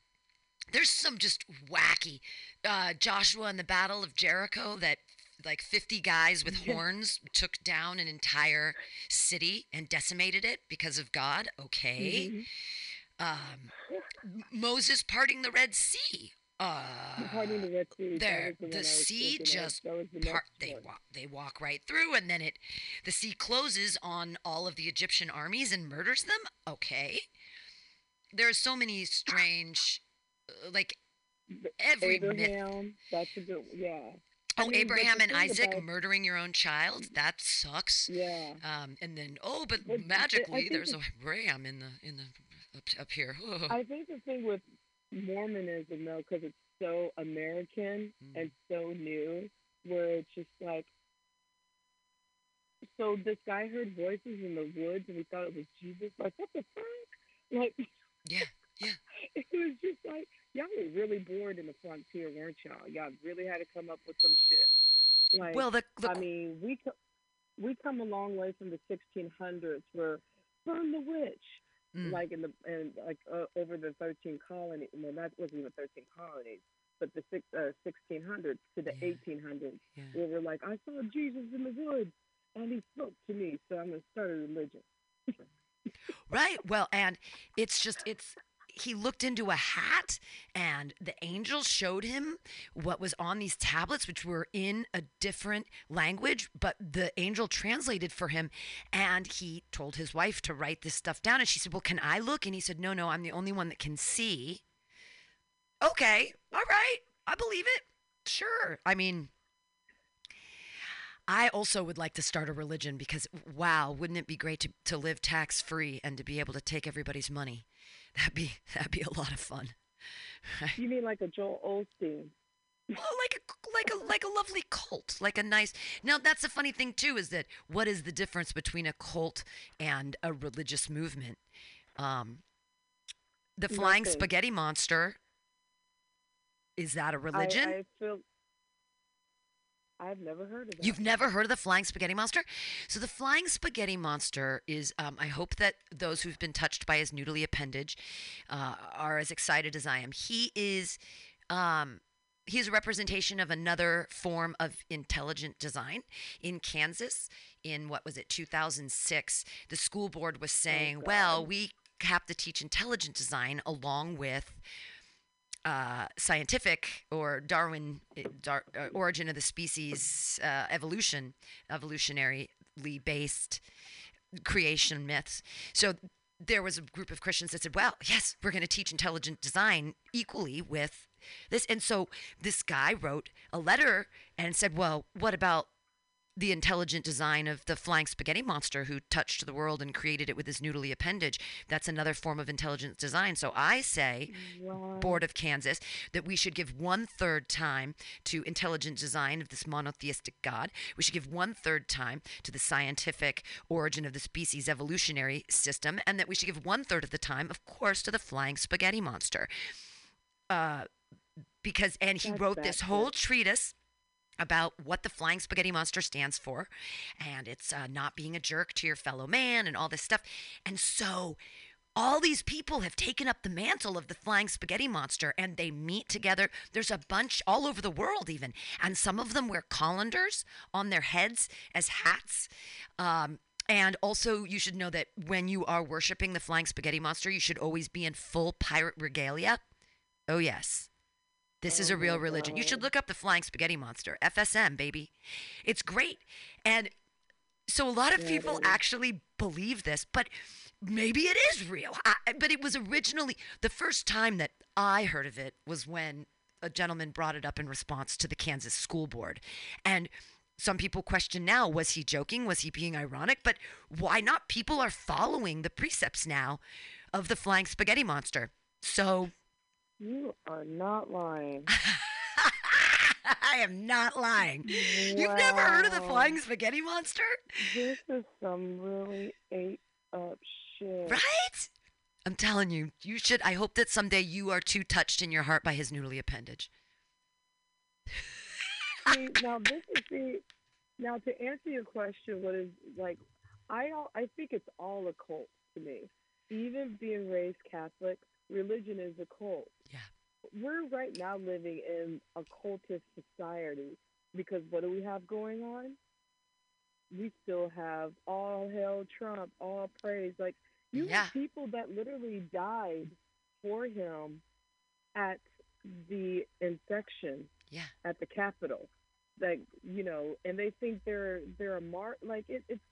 there's some just wacky uh, Joshua in the Battle of Jericho that like 50 guys with horns took down an entire city and decimated it because of God. Okay. Mhm. Um, Moses parting the Red Sea. Uh, Parting the Red Sea. there- the, the I sea just the part they walk they walk right through and then it the sea closes on all of the Egyptian armies and murders them okay there are so many strange uh, like every myth That's a good. Yeah. I oh mean, Abraham and Isaac about- murdering your own child that sucks Yeah. um and then oh but But I- I magically there's a ram in the in the up, up here I think the thing with Mormonism, though, because it's so American Mm. and so new, where it's just like, so this guy heard voices in the woods and he thought it was Jesus. Like, what the fuck? Like, Yeah, yeah. it was just like y'all were really bored in the frontier, weren't y'all? Y'all really had to come up with some shit. Like, well, the, the I mean, we co- we come a long way from the 1600s, where burn the witch, mm, like in the and like uh, over the 13 colonies. Well, that wasn't even 13 colonies, but the six, uh, 1600s to the Yeah. 1800s, yeah. where we're like, I saw Jesus in the woods, and he spoke to me, so I'm gonna start a religion. Right. Well, and it's just it's he looked into a hat and the angel showed him what was on these tablets which were in a different language but the angel translated for him and he told his wife to write this stuff down and she said well can i look? And he said no no i'm the only one that can see. Okay all right i believe it sure. I mean I also would like to start a religion because wow, wouldn't it be great to, to live tax free and to be able to take everybody's money? That'd be that'd be a lot of fun. You mean like a Joel Osteen? Well, like a like a like a lovely cult, like a nice. Now that's the funny thing too is that what is the difference between a cult and a religious movement? Um, the flying Nothing. spaghetti monster. Is that a religion? I, I feel. I've never heard of that. You've never heard of the flying spaghetti monster? So the flying spaghetti monster is. Um, I hope that those who've been touched by his noodly appendage uh, are as excited as I am. He is. Um, he is a representation of another form of intelligent design in Kansas. In what was it, 2006? The school board was saying, "Well, we have to teach intelligent design along with." Uh, scientific or Darwin dar- uh, origin of the species uh, evolution, evolutionarily based creation myths. So there was a group of Christians that said, "Well, yes, we're going to teach intelligent design equally with this." And so this guy wrote a letter and said, "Well, what about?" The intelligent design of the flying spaghetti monster who touched the world and created it with his noodly appendage. That's another form of intelligent design. So I say, Wow. Board of Kansas that we should give one third time to intelligent design of this monotheistic God. We should give one third time to the scientific origin of the species evolutionary system, and that we should give one third of the time, of course, to the flying spaghetti monster. Uh, because and he That's wrote this whole treatise about what the flying spaghetti monster stands for and it's uh, not being a jerk to your fellow man and all this stuff. And so all these people have taken up the mantle of the flying spaghetti monster and they meet together. There's a bunch all over the world even. And some of them wear colanders on their heads as hats. Um, and also you should know that when you are worshiping the flying spaghetti monster you should always be in full pirate regalia. Oh yes this is a real religion. You should look up the Flying Spaghetti Monster, FSM, baby. It's great. And so a lot of people actually believe this, but maybe it is real. I, but it was originally the first time that I heard of it was when a gentleman brought it up in response to the Kansas school board. And some people question now was he joking? Was he being ironic? But why not? People are following the precepts now of the Flying Spaghetti Monster. So You are not lying. I am not lying. You've never heard of the flying spaghetti monster? This is some really ate up shit. Right? I'm telling you, you should. I hope that someday you are too touched in your heart by his noodly appendage. See, now this is the now to answer your question, what is like I I think it's all a cult to me. Even being raised Catholic, religion is a cult. Yeah. We're right now living in a cultist society because what do we have going on? We still have all hail Trump, all praise. Like you Yeah. have people that literally died for him at the infection Yeah. at the Capitol. Like you know, and they think they're they're a mark. Like it, it's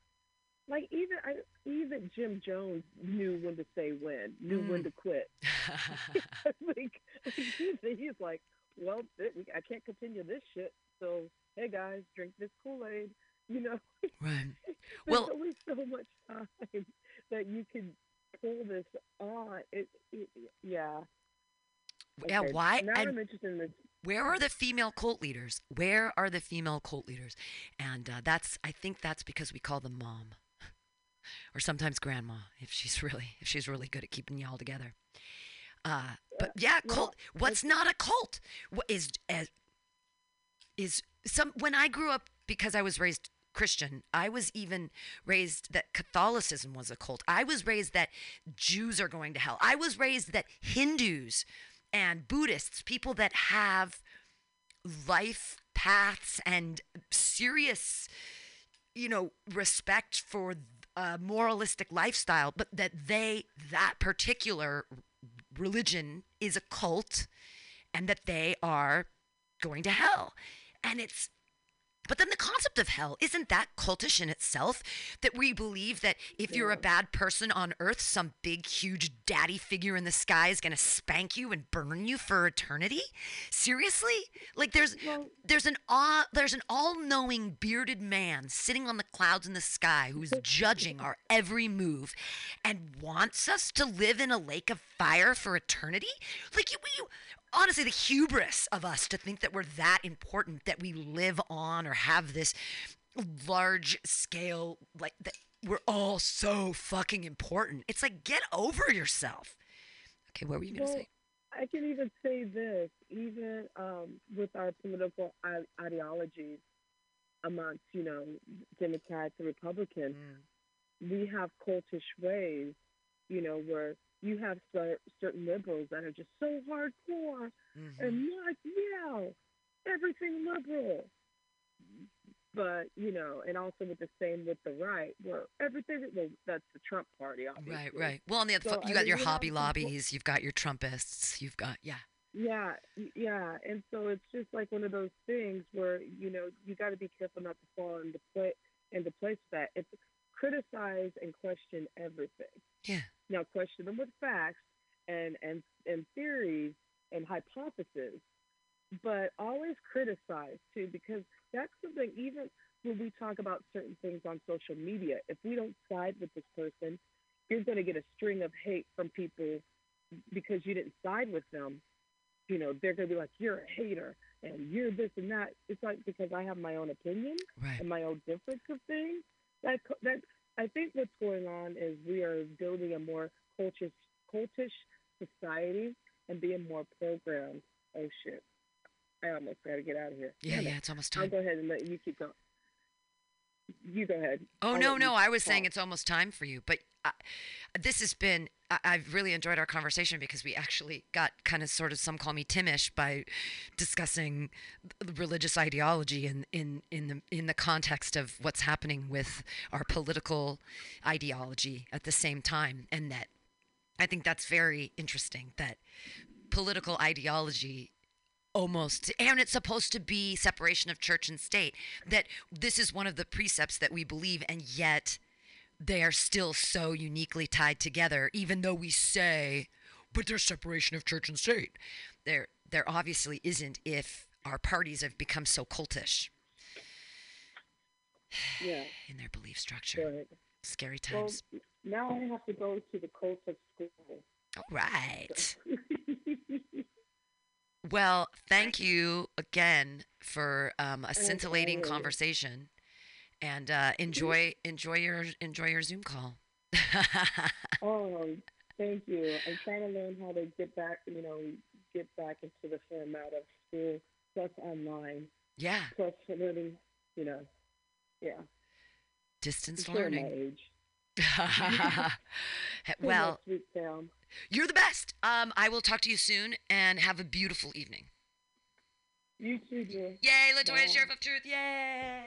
like even I, even Jim Jones knew when to say when, knew when Mm. to quit. like he's, like, well, I can't continue this shit. So hey guys, drink this Kool Aid. You know, right. there's Well- only so much time that you can pull this on. It, it yeah. Yeah, why? Now And I'm interested in this. where are the female cult leaders? Where are the female cult leaders? And uh, that's, I think that's because we call them mom, or sometimes grandma, if she's really, if she's really good at keeping y'all together. Uh, but yeah, cult. What's not a cult? What is as is some when I grew up because I was raised Christian. I was even raised that Catholicism was a cult. I was raised that Jews are going to hell. I was raised that Hindus and Buddhists, people that have life paths and serious, you know, respect for a moralistic lifestyle, but that they, that particular religion is a cult and that they are going to hell. And it's but then the concept of hell, isn't that cultish in itself? That we believe that if you're a bad person on earth, some big, huge daddy figure in the sky is going to spank you and burn you for eternity? Seriously? Like there's Well- there's an awe, there's an all-knowing bearded man sitting on the clouds in the sky who's judging our every move and wants us to live in a lake of fire for eternity? Like you, you honestly the hubris of us to think that we're that important that we live on or have this large scale like that we're all so fucking important. It's like get over yourself. Okay what were you gonna say? I can even say this, even um, with our political I- ideologies amongst, you know, Democrats and Republicans, Mm. we have cultish ways, you know, where you have cer- certain liberals that are just so hardcore Mhm. and like, yeah, everything liberal. But, you know, and also with the same with the right, where everything, well, that's the Trump party, obviously. right right well on the other So, you I got mean, your you hobby lobbies you've got your trumpists you've got yeah Yeah, yeah, and so it's just like one of those things where you know you got to be careful not to fall into play into place that. It's criticize and question everything. yeah Now question them with facts and and and theories and hypotheses, but always criticize too because that's something. Even when we talk about certain things on social media, if we don't side with this person, you're going to get a string of hate from people because you didn't side with them you know, they're going to be like, you're a hater and you're this and that. It's like because I have my own opinion right and my own difference of things. That that I think what's going on is we are building a more cultish cultish society and being more programmed. Oh shit! I almost got to get out of here. yeah Damn it. yeah it's almost time. I'll go ahead and let you keep going. You go ahead. Oh I'll no, no! I was saying it's almost time for you, but uh, this has been. I've really enjoyed our conversation because we actually got kind of sort of some call me Timish by discussing religious ideology in in in the in the context of what's happening with our political ideology at the same time, and that I think that's very interesting that political ideology almost and it's supposed to be separation of church and state that this is one of the precepts that we believe and yet they are still so uniquely tied together even though we say but there's separation of church and state. There there obviously isn't if our parties have become so cultish. Yeah. in their belief structure. Ahead. scary Well, times. now I have to go to the cult of school. all right well thank you again for um, a scintillating conversation and uh, enjoy enjoy your enjoy your zoom call Oh, thank you. I'm trying to learn how to get back, you know, get back into the format of school plus online yeah plus learning, you know, yeah. distance my learning age. Well luck, sweet Sam. you're the best um, i will talk to you soon and have a beautiful evening You too, dear. yay latoya sheriff of truth yay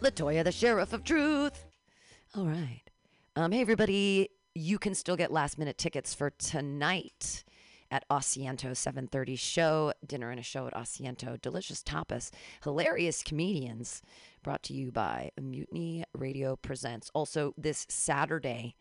Latoya, the Sheriff of Truth. All right. Um, hey, everybody. You can still get last minute tickets for tonight at Asiento 7:30 show, dinner and a show at Asiento. Delicious tapas, hilarious comedians. Brought to you by Mutiny Radio Presents. Also, this Saturday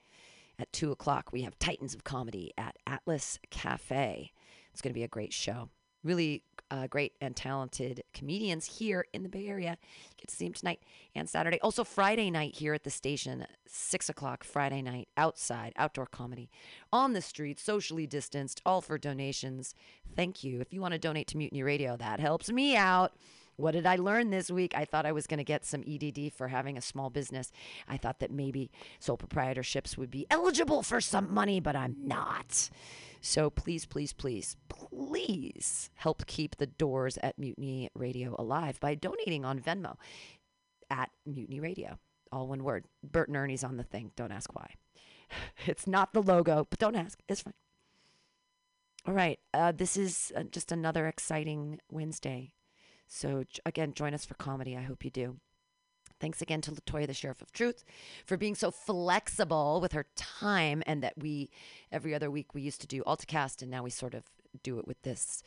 at two o'clock, we have Titans of Comedy at Atlas Cafe. It's going to be a great show. Really uh, great and talented comedians here in the Bay Area. Get to see them tonight and Saturday. Also, Friday night here at the station, 6 o'clock Friday night, outside, outdoor comedy, on the street, socially distanced, all for donations. Thank you. If you want to donate to Mutiny Radio, that helps me out. What did I learn this week? I thought I was going to get some EDD for having a small business. I thought that maybe sole proprietorships would be eligible for some money, but I'm not. So please, please, please, please help keep the doors at Mutiny Radio alive by donating on Venmo at Mutiny Radio. All one word. Bert and Ernie's on the thing. Don't ask why. It's not the logo, but don't ask. It's fine. All right. Uh, this is uh, just another exciting Wednesday. So, again, join us for comedy. I hope you do. Thanks again to Latoya, the Sheriff of Truth, for being so flexible with her time, and that we every other week we used to do AltaCast, and now we sort of do it with this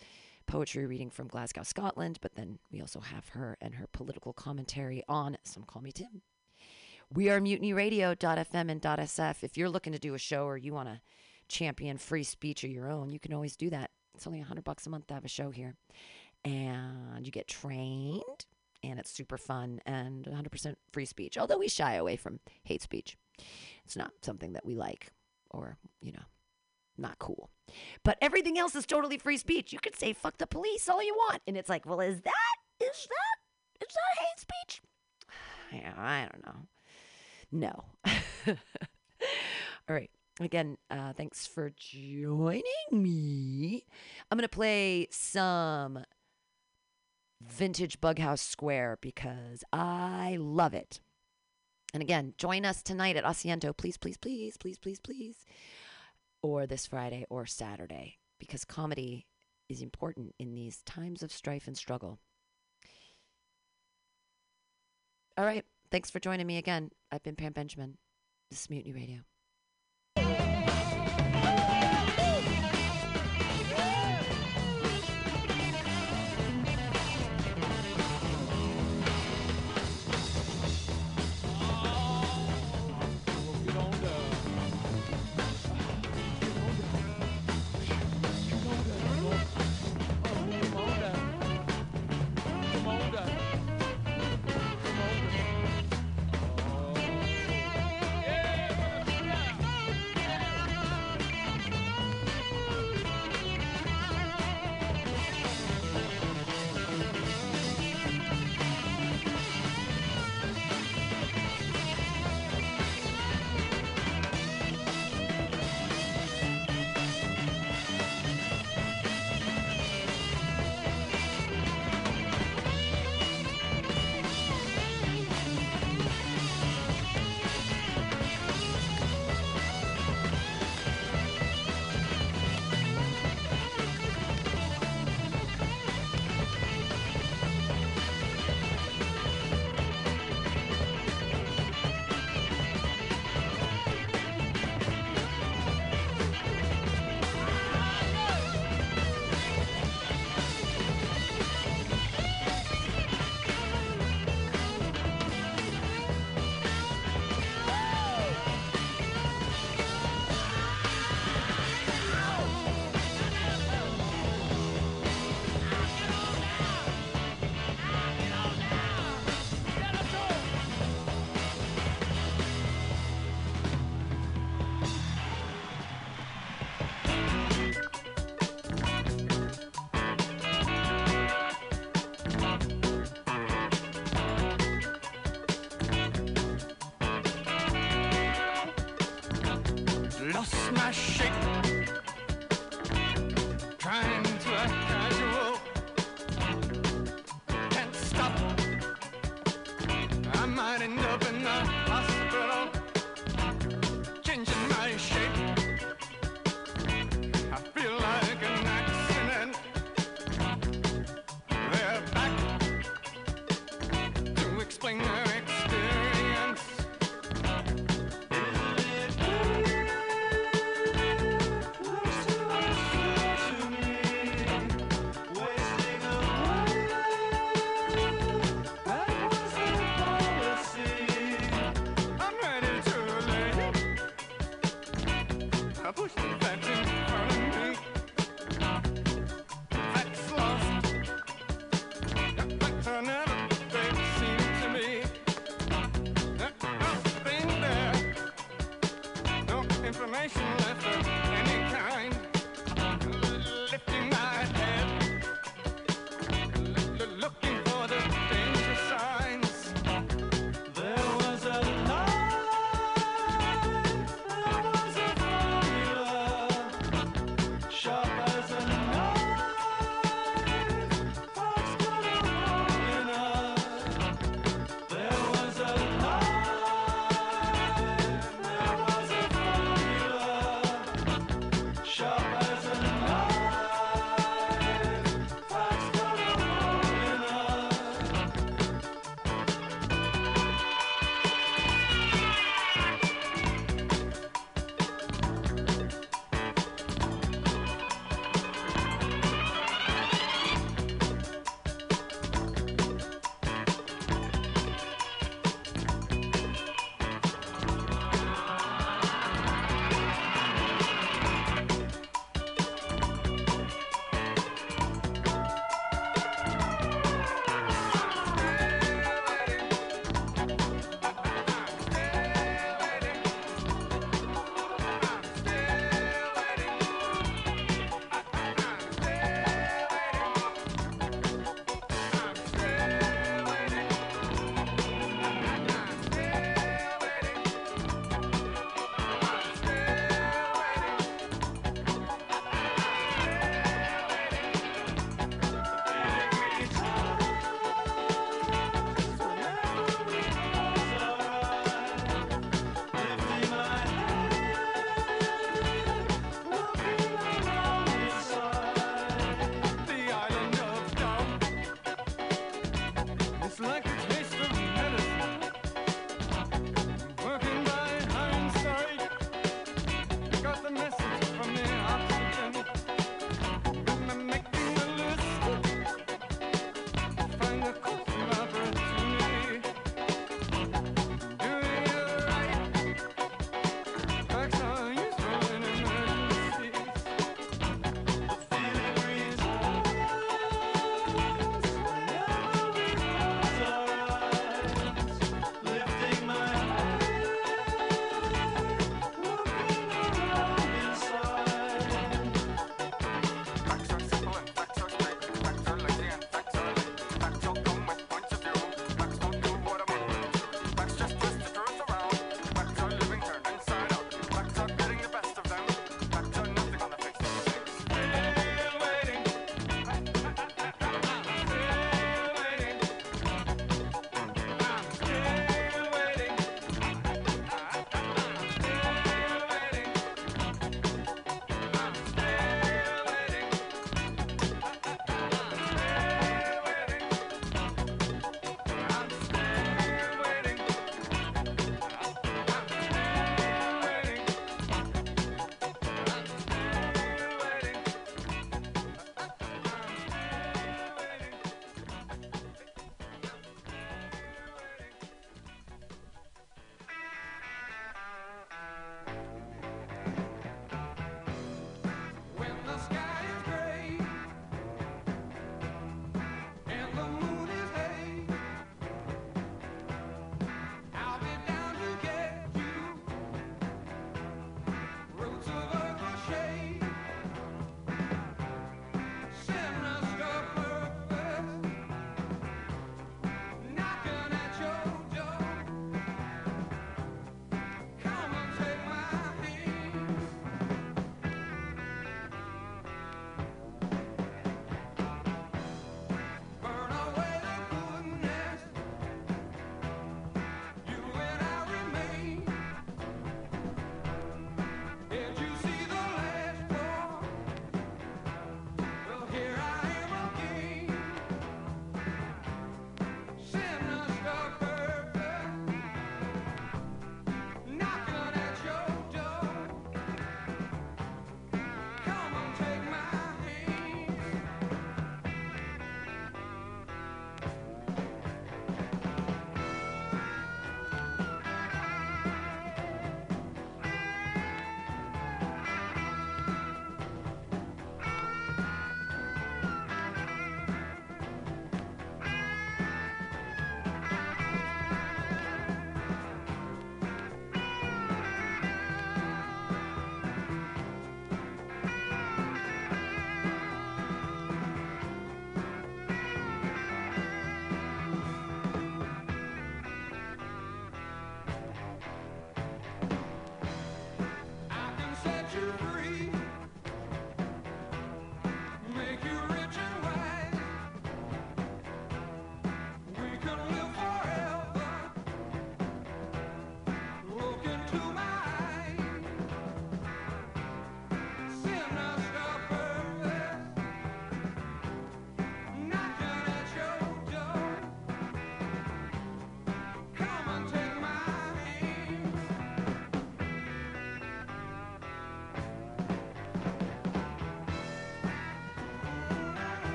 poetry reading from Glasgow, Scotland. But then we also have her and her political commentary on Some Call Me Tim. We are mutinyradio.fm and .sf. If you're looking to do a show or you want to champion free speech of your own, you can always do that. It's only 100 bucks a month to have a show here. And you get trained, and it's super fun and 100% free speech. Although we shy away from hate speech, it's not something that we like or, you know, not cool. But everything else is totally free speech. You can say fuck the police all you want. And it's like, well, is that, is that, is that hate speech? Yeah, I don't know. No. All right. Again, uh, thanks for joining me. I'm going to play some vintage Bughouse Square because I love it. And again, join us tonight at Asiento, please, please, please, please, please, please. Or this Friday or Saturday because comedy is important in these times of strife and struggle. All right. Thanks for joining me again. I've been Pam Benjamin. This is Mutiny Radio.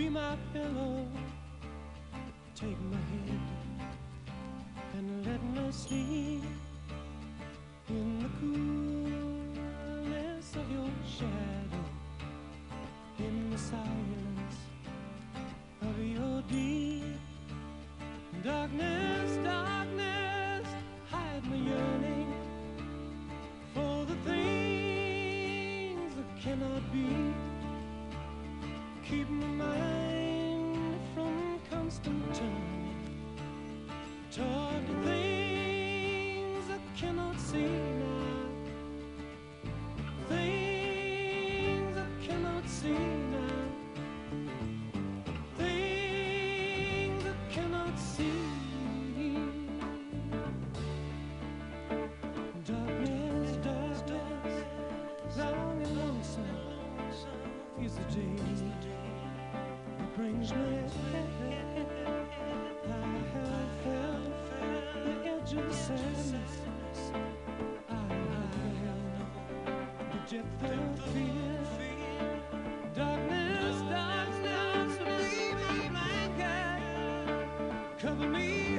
Be my pillow. Take my hand and let me sleep in the coolness of your shadow, in the silence of your deep darkness, darkness, hide my yearning for the things that cannot be. Keep my mind from constant turning toward things I cannot see now. Cover me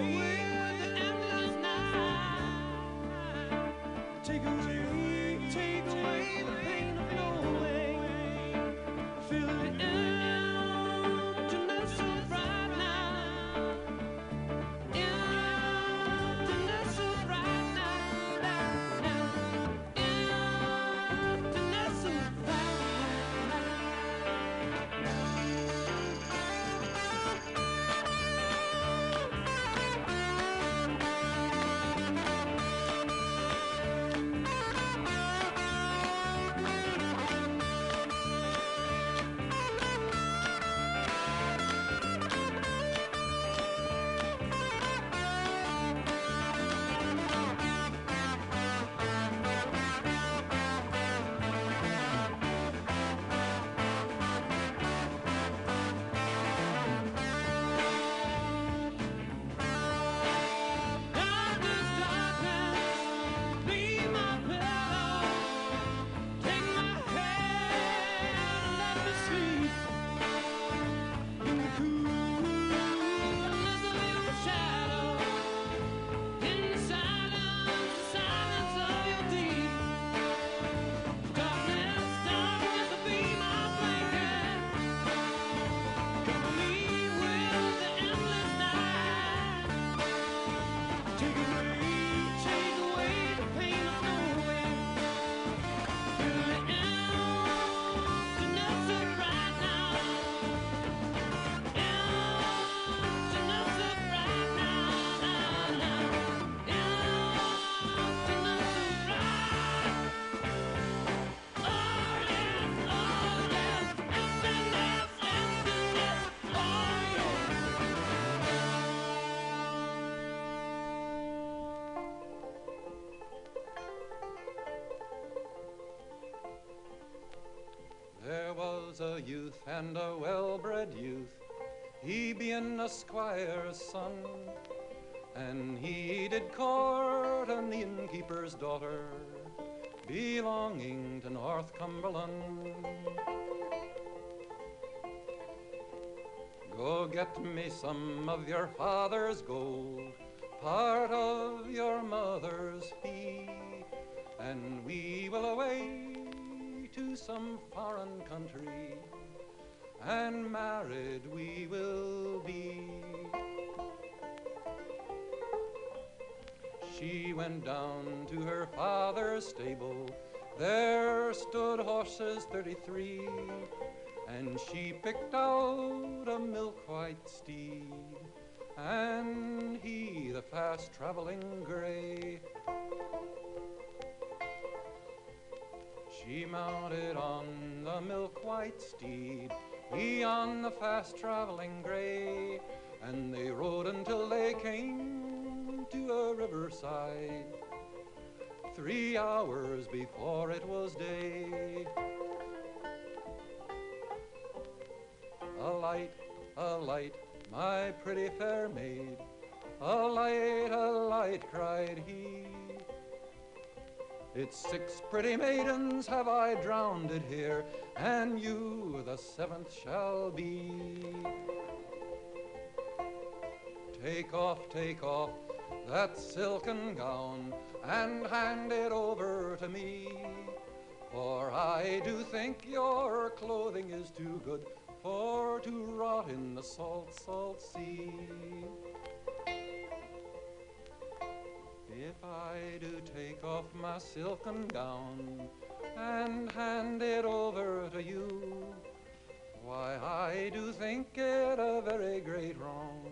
a youth and a well-bred youth, he being a squire's son, and he did court an innkeeper's daughter, belonging to Northumberland. Go get me some of your father's gold, part of your mother's fee, and we will away to some foreign country, and married we will be. She went down to her father's stable. There stood horses 33, and she picked out a milk white steed, and he the fast traveling gray. She mounted on the milk white steed, he on the fast traveling gray, and they rode until they came to a riverside. Three hours before it was day. A light, a light, my pretty fair maid. A light, a light, cried he. It's six pretty maidens have I drowned it here, and you the seventh shall be. Take off, take off that silken gown and hand it over to me. For I do think your clothing is too good for to rot in the salt, salt sea. If I do take off my silken gown and hand it over to you, why, I do think it a very great wrong,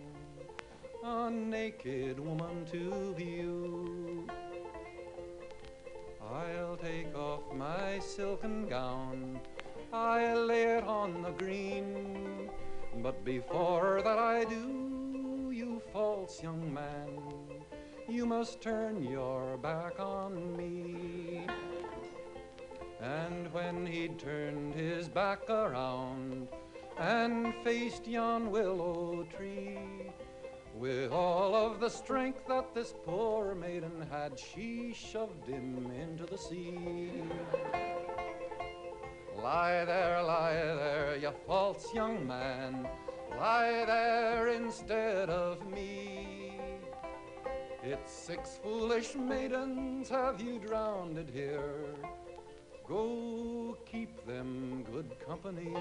a naked woman to view. I'll take off my silken gown, I'll lay it on the green, but before that I do, you false young man, you must turn your back on me. And when he'd turned his back around and faced yon willow tree, with all of the strength that this poor maiden had, she shoved him into the sea. Lie there, lie there, you false young man, lie there instead of me. It's six foolish maidens have you drowned here. Go keep them good company.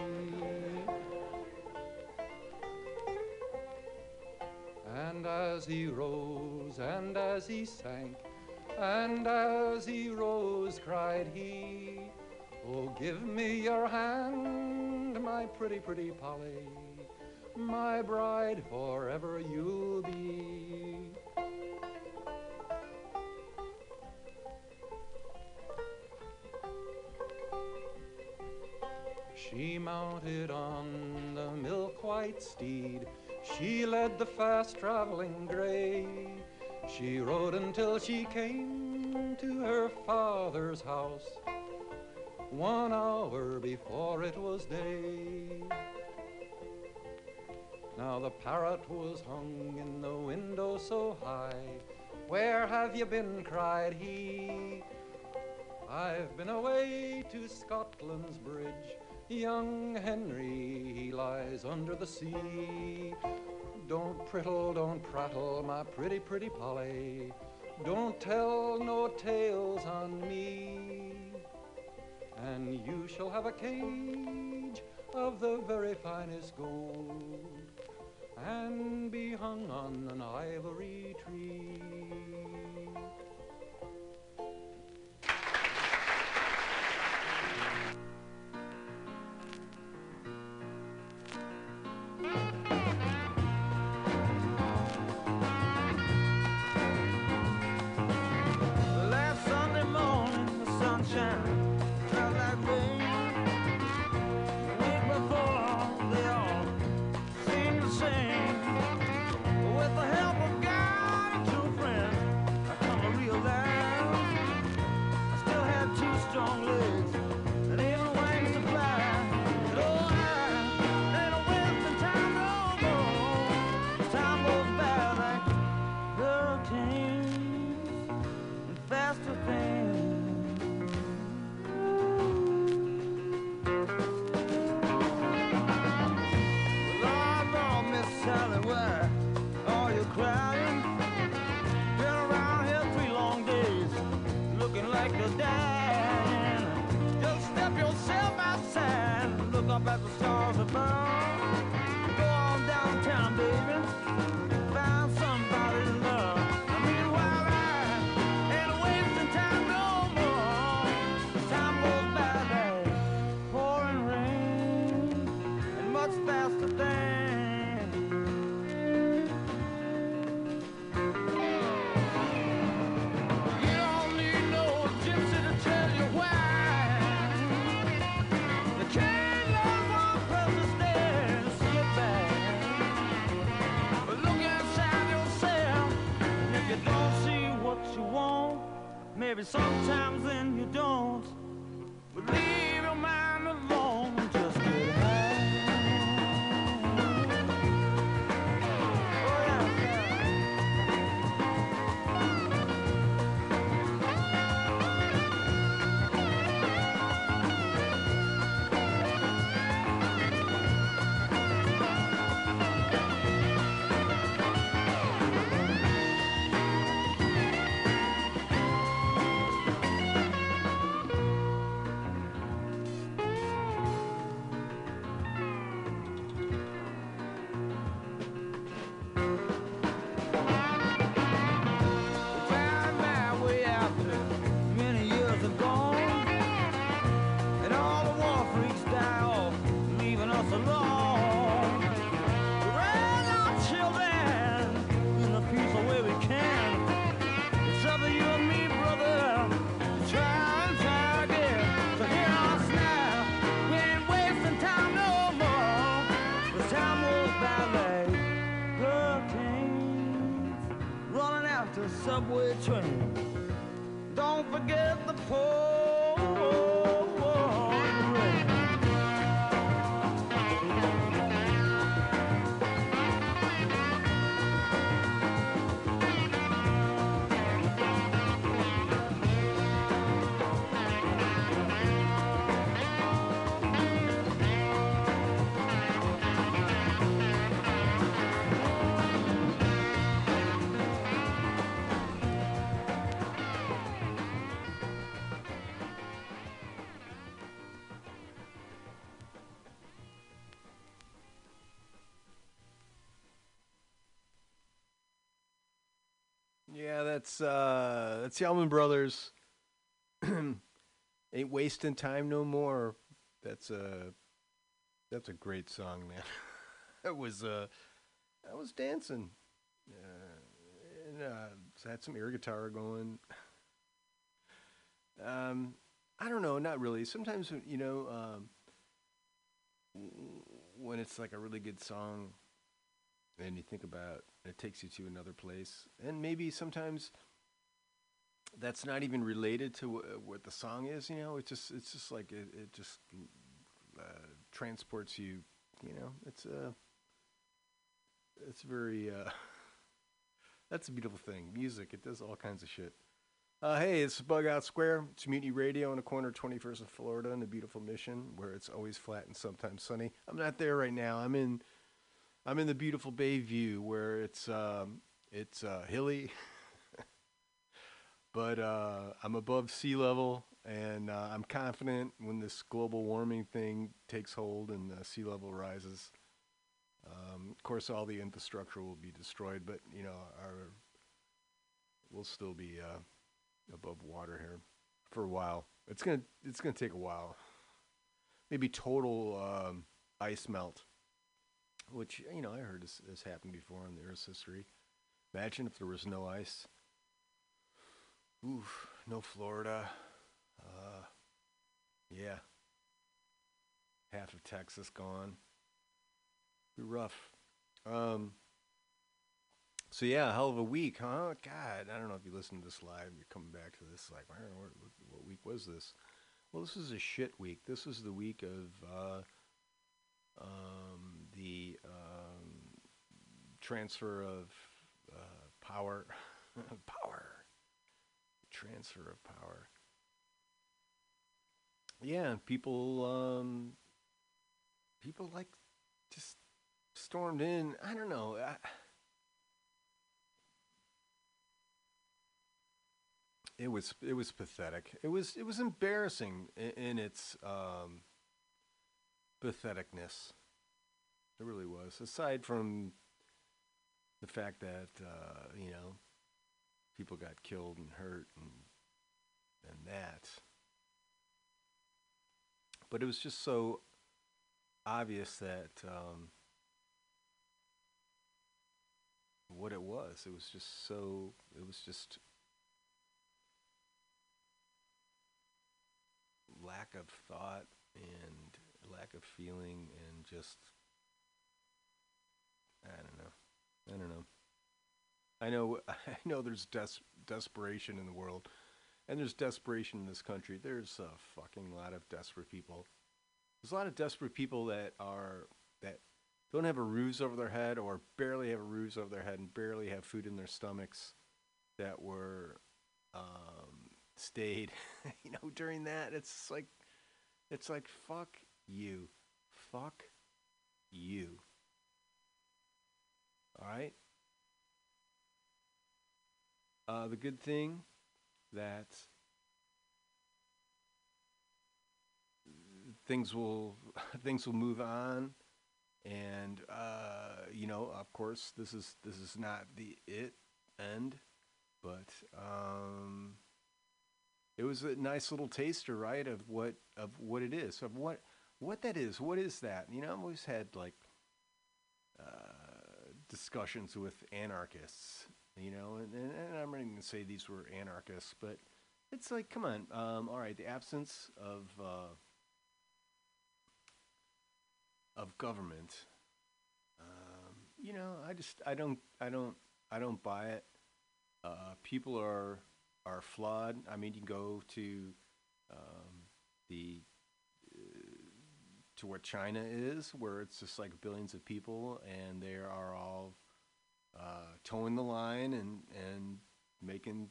And as he rose, and as he sank, and as he rose, cried he, Oh, give me your hand, my pretty, pretty Polly, my bride forever you'll be. She mounted on the milk white steed. She led the fast traveling gray. She rode until she came to her father's house. One hour before it was day. Now the parrot was hung in the window so high. Where have you been? cried he. I've been away to Scotland's bridge. Young Henry, he lies under the sea. Don't prittle, don't prattle, my pretty, pretty Polly. Don't tell no tales on me. And you shall have a cage of the very finest gold and be hung on an ivory tree. Subway train. That's uh that's the Allman Brothers. Ain't wasting time no more. That's a that's a great song, man. that was uh I was dancing. Uh, and uh had some air guitar going. Um I don't know, not really. Sometimes you know um when it's like a really good song and you think about it takes you to another place and maybe sometimes that's not even related to wh- what the song is you know it just it's just like it, it just uh, transports you you know it's a it's very uh that's a beautiful thing music it does all kinds of shit uh, hey, it's Bug Out Square. It's Mutiny Radio on the corner of 21st and Florida in the beautiful Mission, where it's always flat and sometimes sunny. I'm not there right now. I'm in I'm in the beautiful Bayview where it's um, it's uh, hilly, but uh, I'm above sea level, and uh, I'm confident when this global warming thing takes hold and uh, sea level rises. Um, of course, all the infrastructure will be destroyed, but you know, our we'll still be uh, above water here for a while. It's gonna it's gonna take a while. Maybe total um, ice melt which you know I heard this, has happened before in the Earth's history. Imagine if there was no ice. Oof, no Florida. Uh, yeah, half of Texas gone. Be rough. Um. So yeah, hell of a week, huh? God, I don't know if you listen to this live. You're coming back to this, like, "Where- what, what week was this? Well, this is a shit week. This is the week of. Uh, um, the um, transfer of uh, power, power, transfer of power. Yeah, people, um, people like just stormed in. I don't know. I, it was it was pathetic. It was it was embarrassing in, in its um, patheticness. It really was. Aside from the fact that uh, you know people got killed and hurt and and that, but it was just so obvious that um, what it was. It was just so. It was just lack of thought and lack of feeling and just I don't know. I don't know. I know I know there's des- desperation in the world and there's desperation in this country. There's a fucking lot of desperate people. There's a lot of desperate people that are that don't have a roof over their head or barely have a roof over their head and barely have food in their stomachs that were um, stayed you know during that it's like it's like fuck you fuck you all right uh, the good thing that things will things will move on and uh, you know of course this is this is not the it end but um, it was a nice little taster, right, of what of what it is, of what what that is. What is that? You know, I've always had like uh, discussions with anarchists, you know, and, and, I'm not even gonna say these were anarchists, but it's like, come on, um, all right, the absence of uh, of government. Um, you know, I just I don't I don't I don't buy it. Uh, people are are flawed. I mean, you can go to um, the to what China is, where it's just like billions of people, and they are all uh, towing the line and and making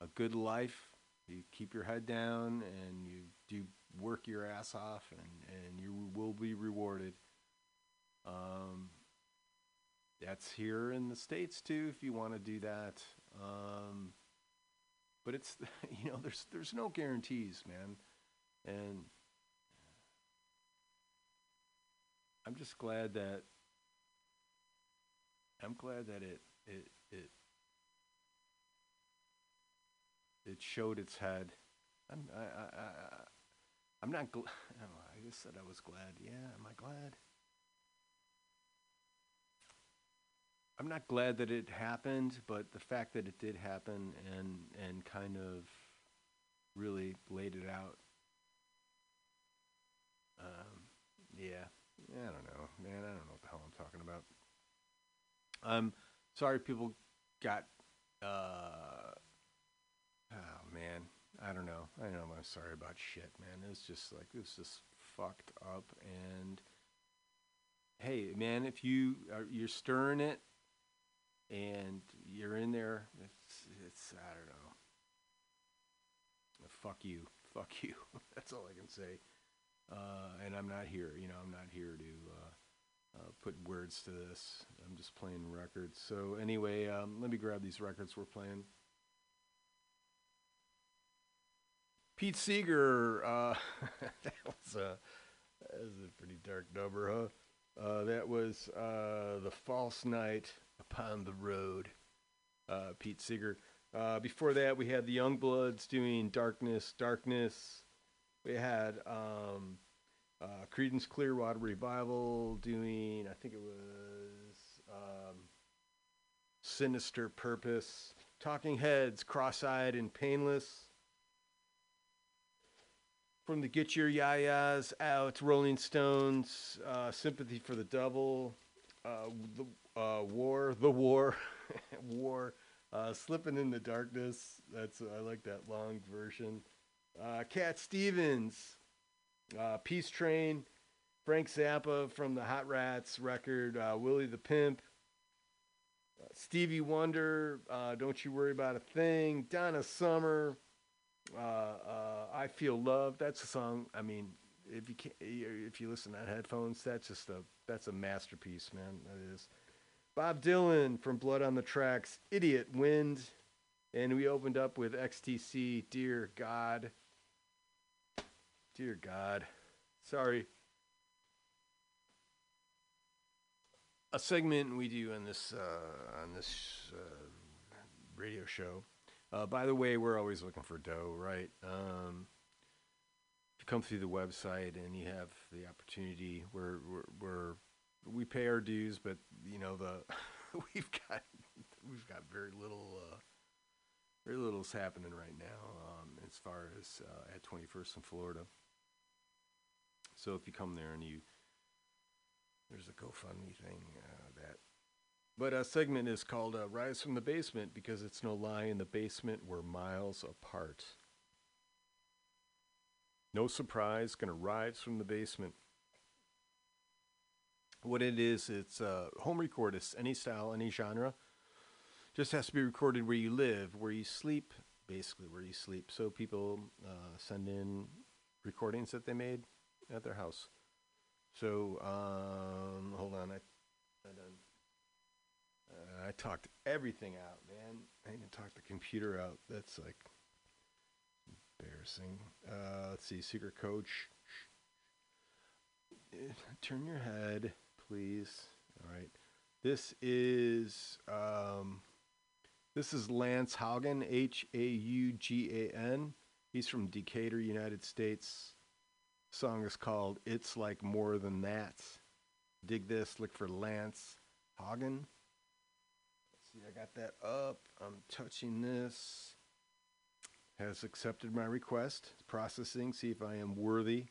a good life. You keep your head down and you do work your ass off, and and you will be rewarded. Um, that's here in the states too, if you want to do that. Um, but it's you know there's there's no guarantees, man, and I'm just glad that I'm glad that it it it it showed its head. I'm I I, I I'm not. glad. oh, I just said I was glad. Yeah, am I glad? I'm not glad that it happened, but the fact that it did happen and and kind of really laid it out. Um, yeah, I don't know, man. I don't know what the hell I'm talking about. I'm sorry people got. Uh, oh man, I don't know. I know I'm sorry about shit, man. It's just like it's just fucked up. And hey, man, if you are you're stirring it and you're in there, it's it's I don't know. Fuck you, fuck you. That's all I can say. Uh, and I'm not here, you know, I'm not here to uh, uh, put words to this. I'm just playing records. So anyway, um, let me grab these records we're playing. Pete Seeger, uh, that was a that was a pretty dark number, huh? Uh, that was uh, the False Knight upon the Road. Pete Seeger. Before that, we had the Youngbloods doing Darkness, Darkness. We had um, uh, Creedence Clearwater Revival doing, I think it was um, Sinister Purpose. Talking Heads, Cross Eyed and Painless. From the Get Your Ya-Ya's Out, Rolling Stones, uh, Sympathy for the Devil, uh, the uh, War, The War, War, uh, Slipping in the Darkness. That's I like that long version. Uh, Cat Stevens, uh, Peace Train, Frank Zappa from the Hot Rats record, uh, Willie the Pimp, uh, Stevie Wonder, uh, Don't You Worry About a Thing, Donna Summer, uh, I Feel Love. That's a song. I mean, if you can, if you listen on headphones, that's just a that's a masterpiece, man. That is. Bob Dylan from Blood on the Tracks, Idiot Wind, and we opened up with XTC, Dear God. Dear God. Sorry. A segment we do on this uh, on this uh, radio show. Uh, by the way, we're always looking for dough, right? Um, if you come through the website and you have the opportunity, we're we're, we're we pay our dues, but you know the we've got we've got very little uh, very little's happening right now um, as far as uh, at 21st in Florida. So if you come there and you there's a GoFundMe thing uh, that. But a segment is called uh, "Rise from the Basement" because it's no lie. In the basement, we're miles apart. No surprise, gonna rise from the basement. What it is, it's uh, home record. It's any style, any genre. Just has to be recorded where you live, where you sleep, basically where you sleep. So people uh, send in recordings that they made at their house. So um, hold on, I I. Uh, I talked everything out, man. I even talked the computer out. That's like embarrassing. Uh, let's see, secret coach. Turn your head, please. All right. This is um, this is Lance Haugan, H A U G A N. He's from Decatur, United States. Song is called "It's Like More Than That." Dig this. Look for Lance Haugan. Let's see. I got that up. I'm touching this. Has accepted my request. Processing. See if I am worthy.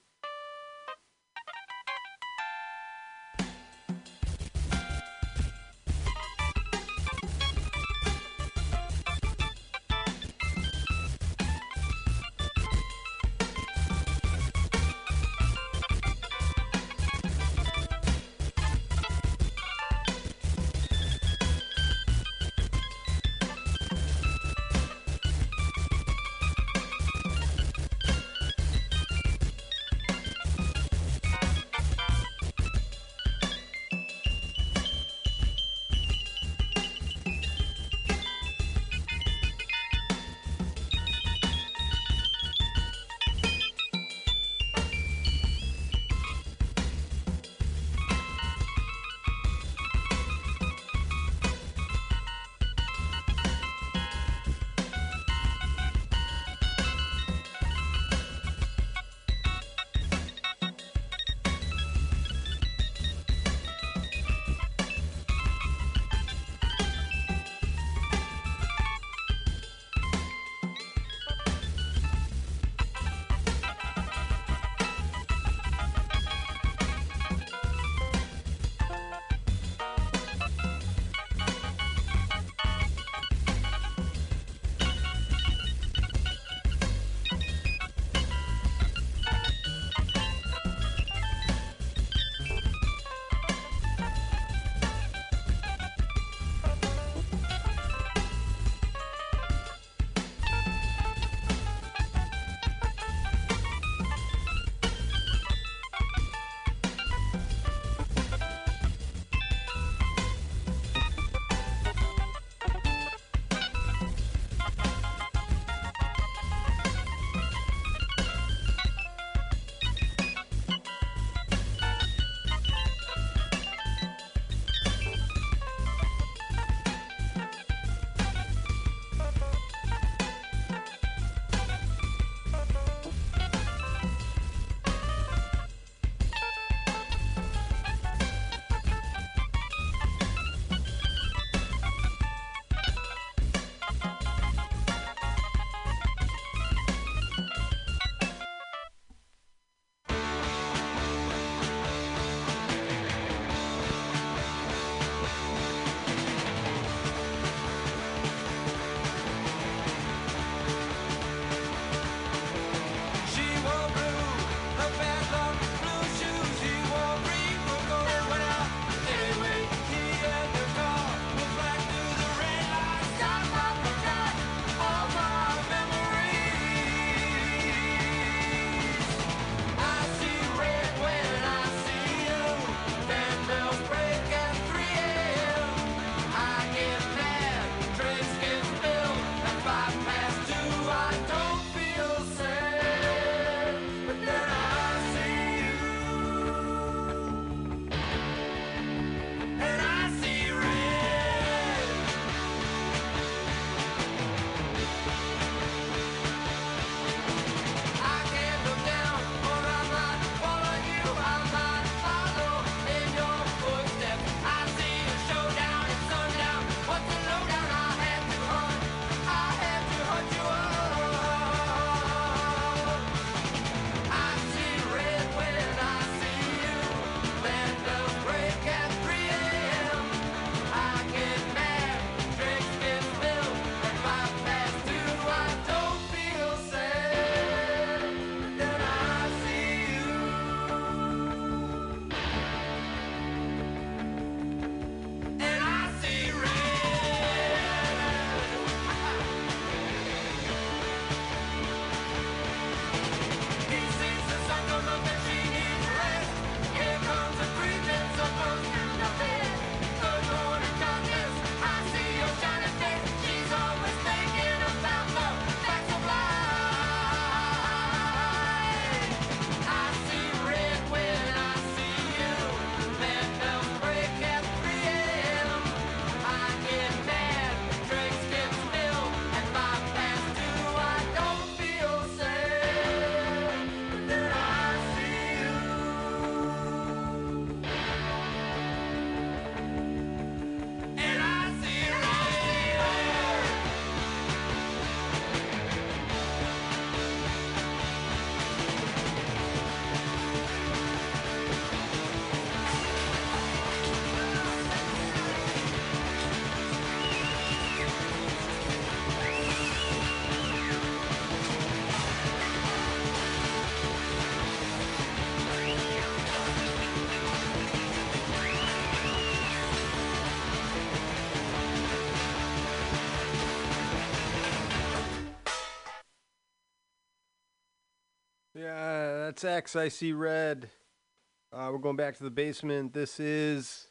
Yeah, that's X. I see red. Uh, we're going back to the basement. This is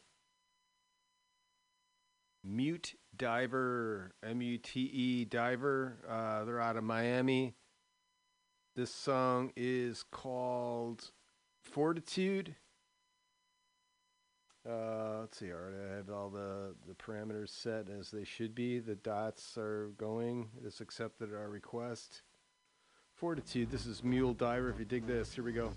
Mute Diver, M U T E Diver. Uh, they're out of Miami. This song is called Fortitude. Uh, let's see. All right, I have all the, the parameters set as they should be. The dots are going. It's accepted our request. Fortitude. This is Mute Diver. If you dig this, here we go.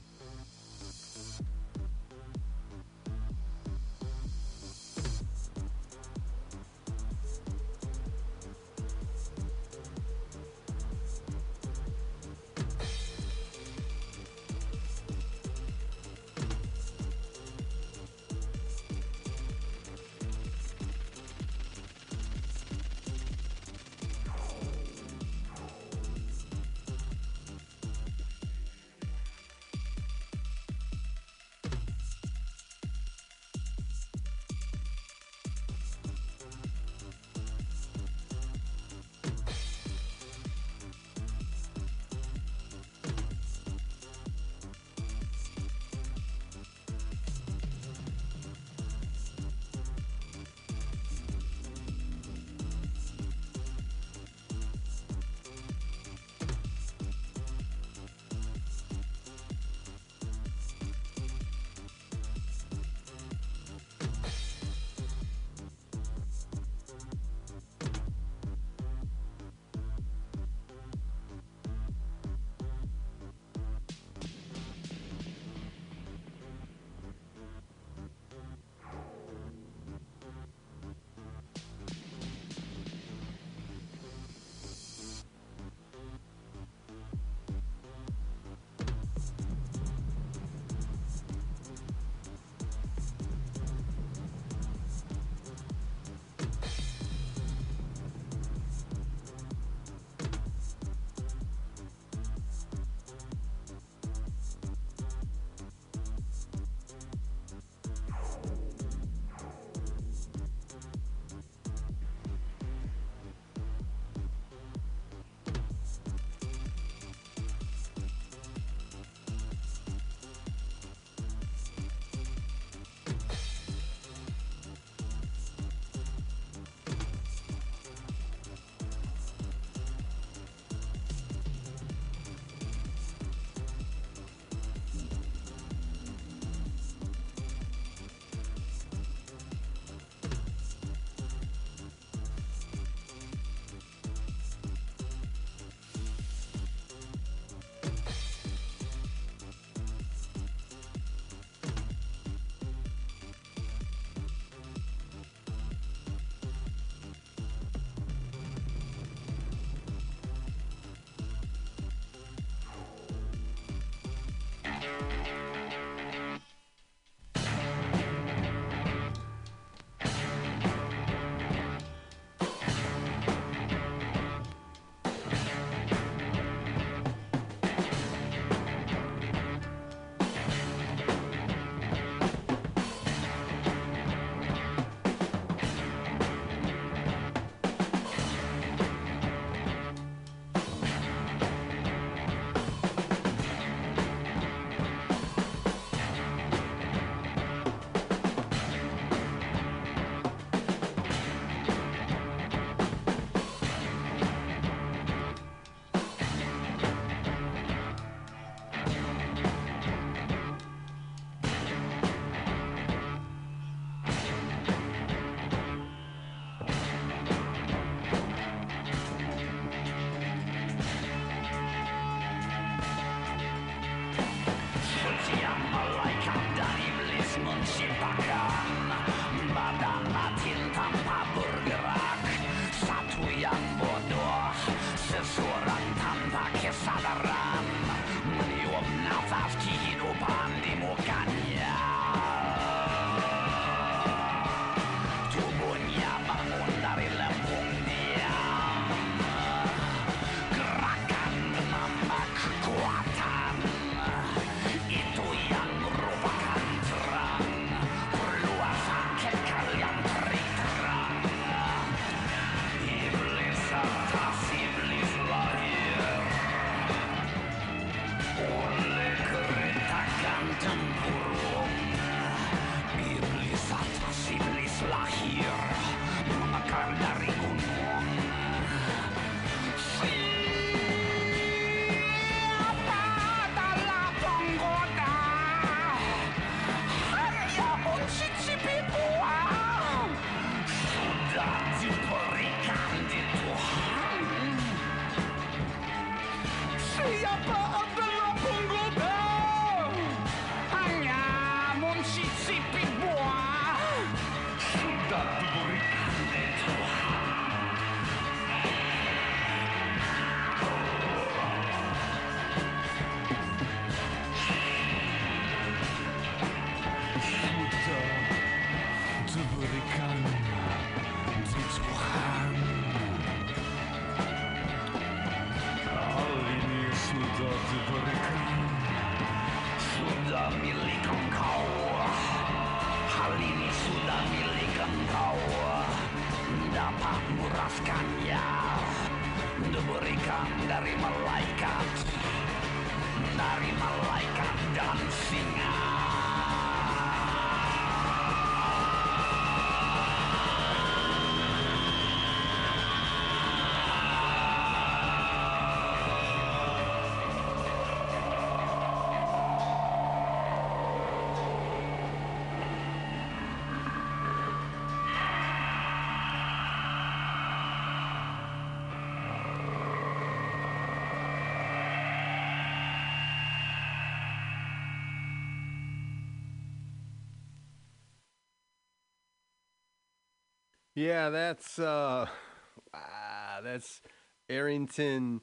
Yeah, that's uh, ah, that's Arrington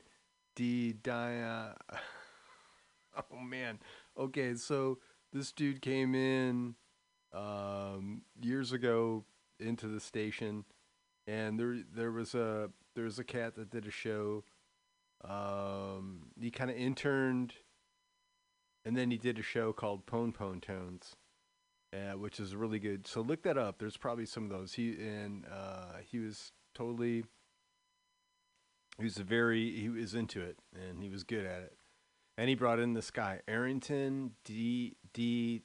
D. Dia. Oh man. Okay, so this dude came in um, years ago into the station, and there there was a there was a cat that did a show. Um, he kind of interned, and then he did a show called Pone Pone Tones uh, which is really good. So look that up. There's probably some of those. He and uh, he was totally. He was very he was into it and he was good at it, and he brought in this guy Arrington D D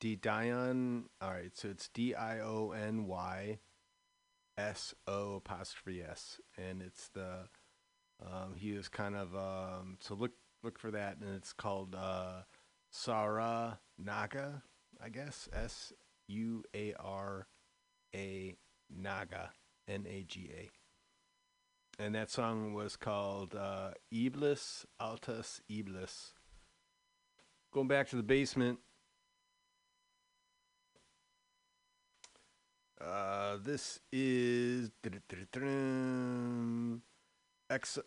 D Dion. All right, so it's D I O N Y S O apostrophe S, and it's the um, he was kind of um, so look look for that, and it's called uh, Sara Naga. I guess S U A R A Naga N A G A. And that song was called uh, Iblis Altus Iblis. Going back to the basement. Uh, this is Ex-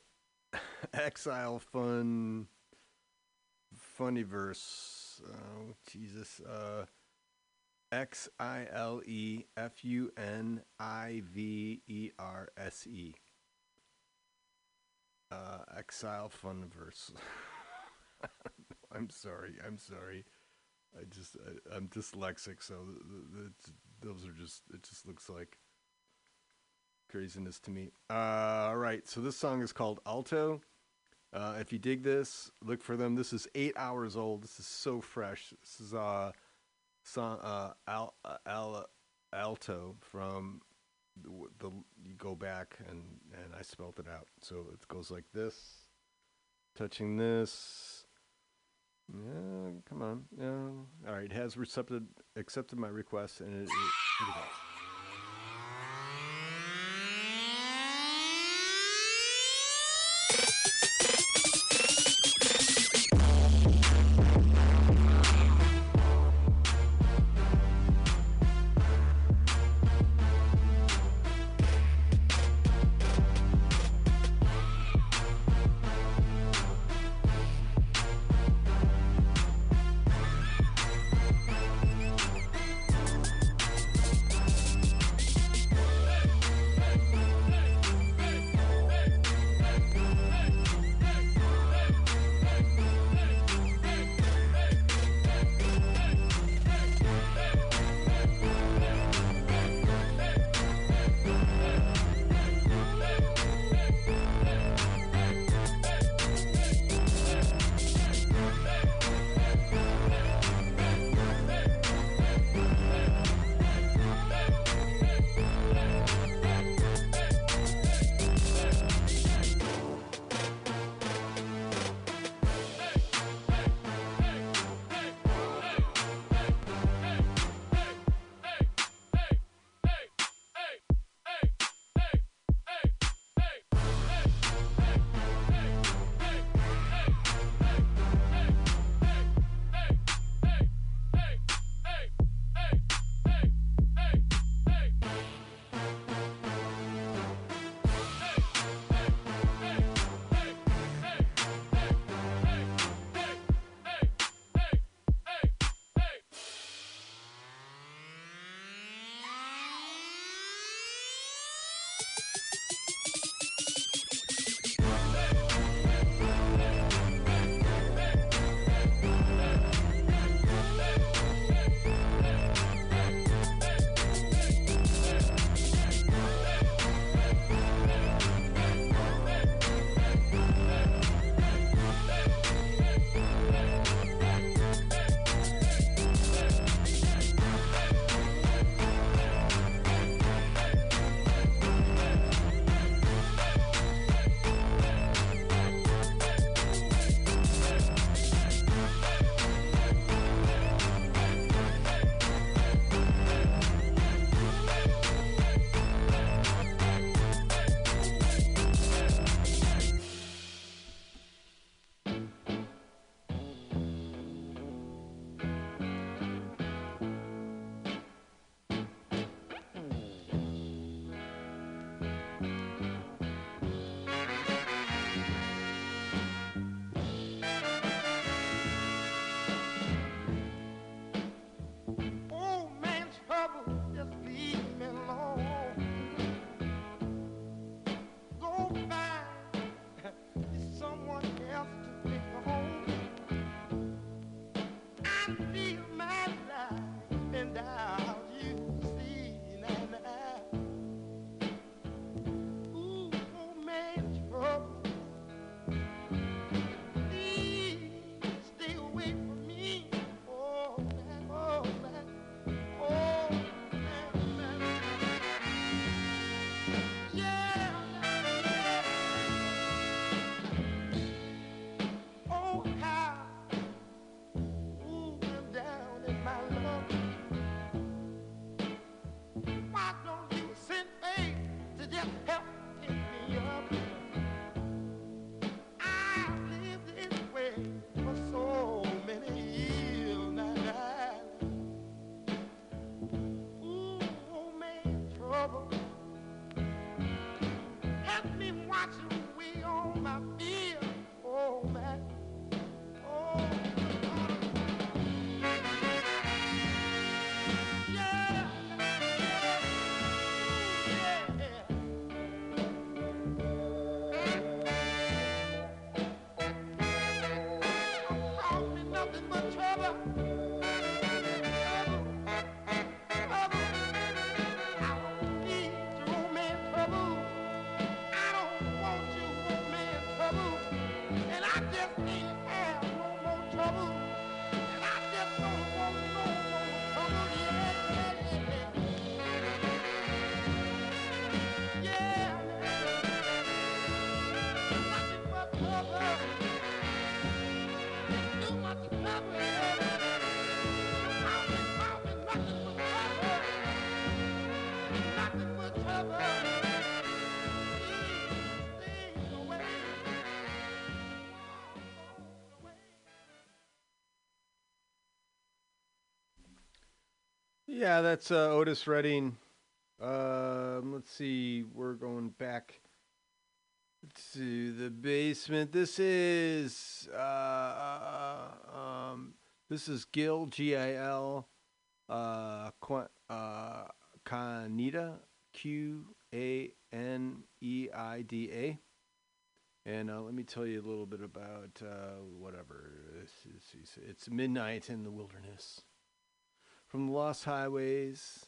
Exile Fun Funny Oh, Jesus. Uh, X I L E F U N I V E R S E. Uh, Exile Funverse. I'm sorry. I'm sorry. I just I, I'm dyslexic, so th- th- those are just it just looks like craziness to me. Uh, all right, so this song is called Alto. Uh, if you dig this, look for them. This is eight hours old. This is so fresh. This is uh, song uh, Al, uh, Al, Alto from the, the you go back and and I spelled it out. So it goes like this, touching this. Yeah, come on. Yeah. All right, it has accepted accepted my request, and it. it, here Yeah, that's uh, Otis Redding. Um, let's see, we're going back to the basement. This is uh, uh, um, this is Gil G I L uh, uh, Q A N E I D A. And uh, let me tell you a little bit about uh, whatever. It's, it's, it's midnight in the wilderness. From the lost highways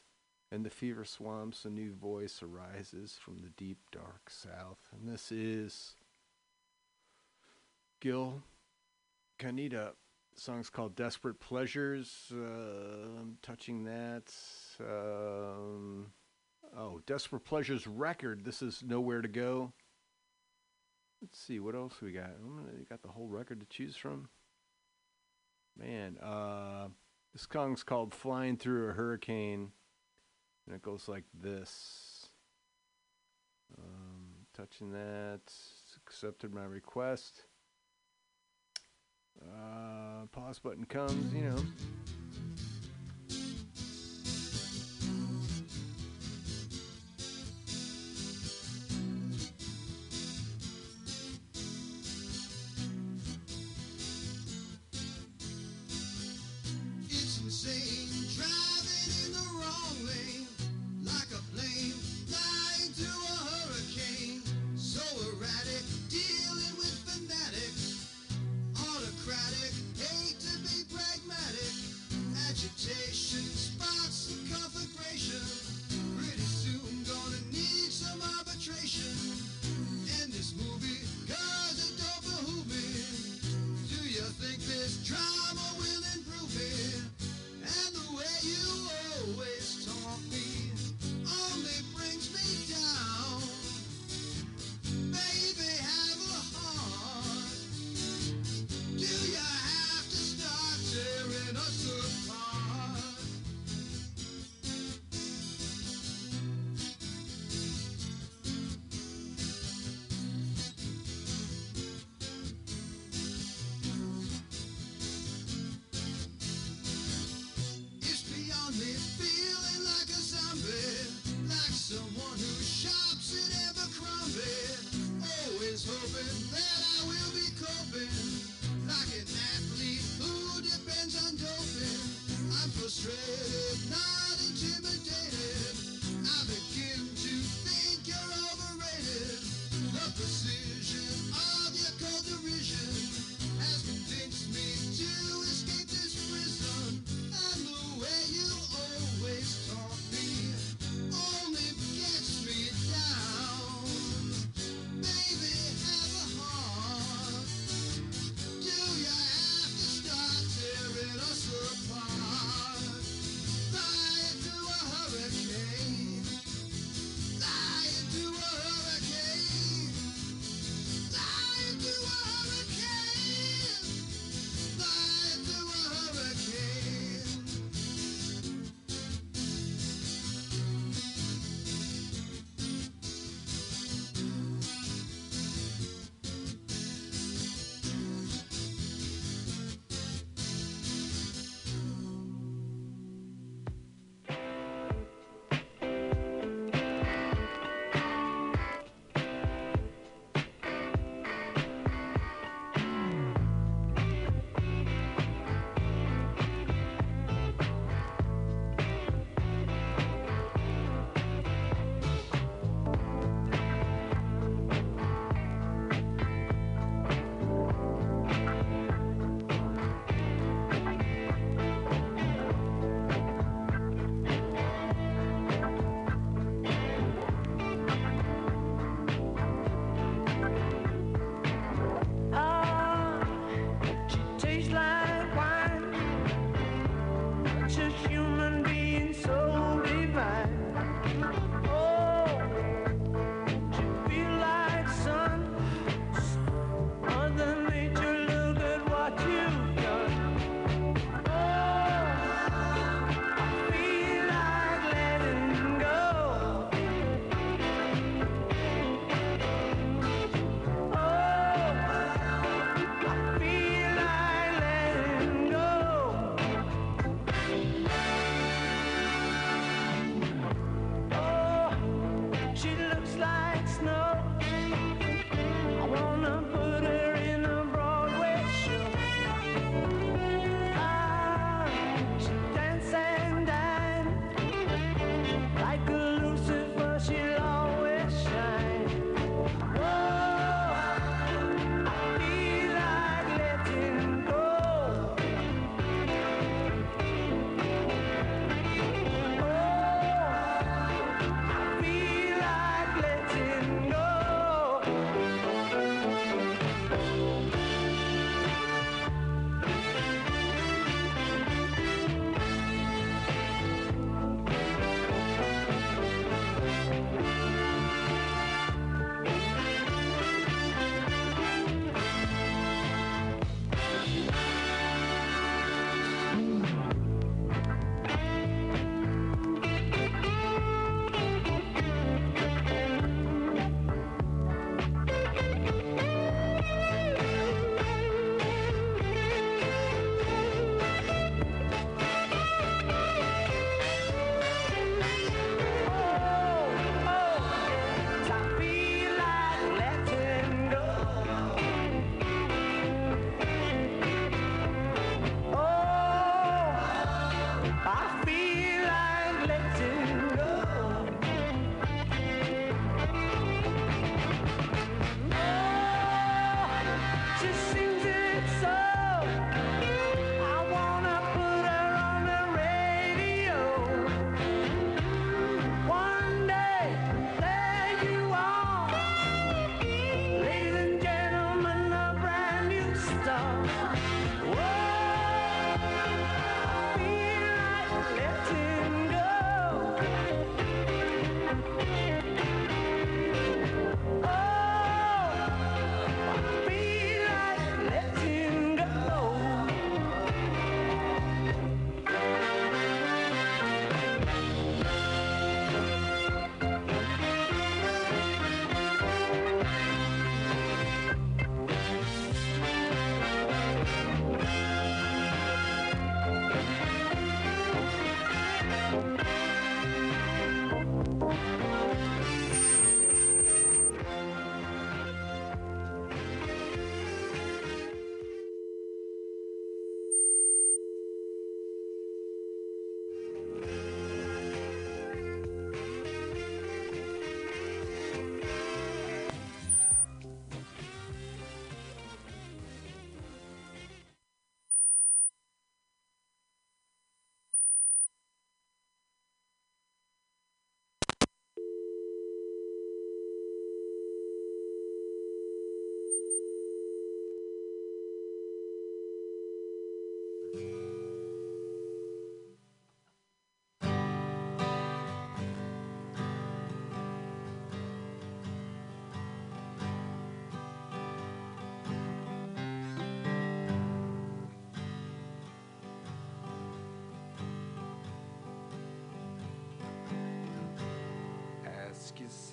and the fever swamps, a new voice arises from the deep, dark south. And this is Gil Canida. The song's called Desperate Pleasures. Uh, I'm touching that. Um, oh, Desperate Pleasures record. This is Nowhere to Go. Let's see what else we got. You got the whole record to choose from. Man, uh, this song's called "Flying Through a Hurricane," and it goes like this. Um, touching that, accepted my request. Uh, pause button comes, you know.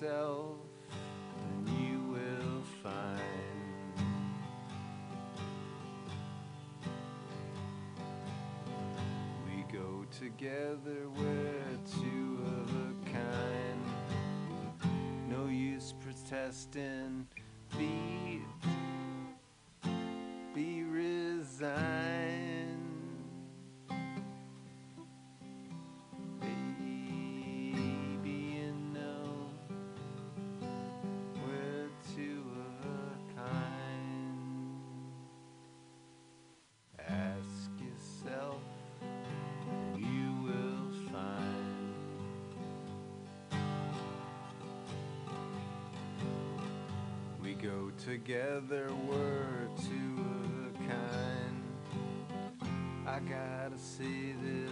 Yourself, and you will find. We go together, we're two of a kind. No use protesting, together, we're two of a kind. I gotta see this,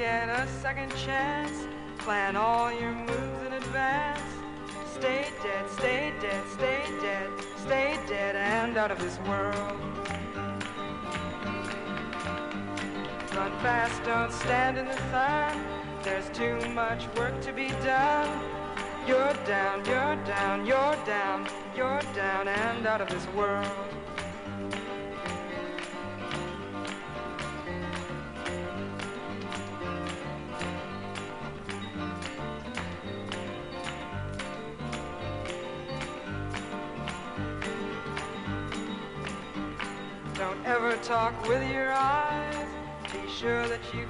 get a second chance. Plan all your moves in advance. Stay dead, stay dead, stay dead, stay dead and out of this world. Run fast, don't stand in the sun. There's too much work to be done. You're down, you're down, you're down, you're down and out of this world.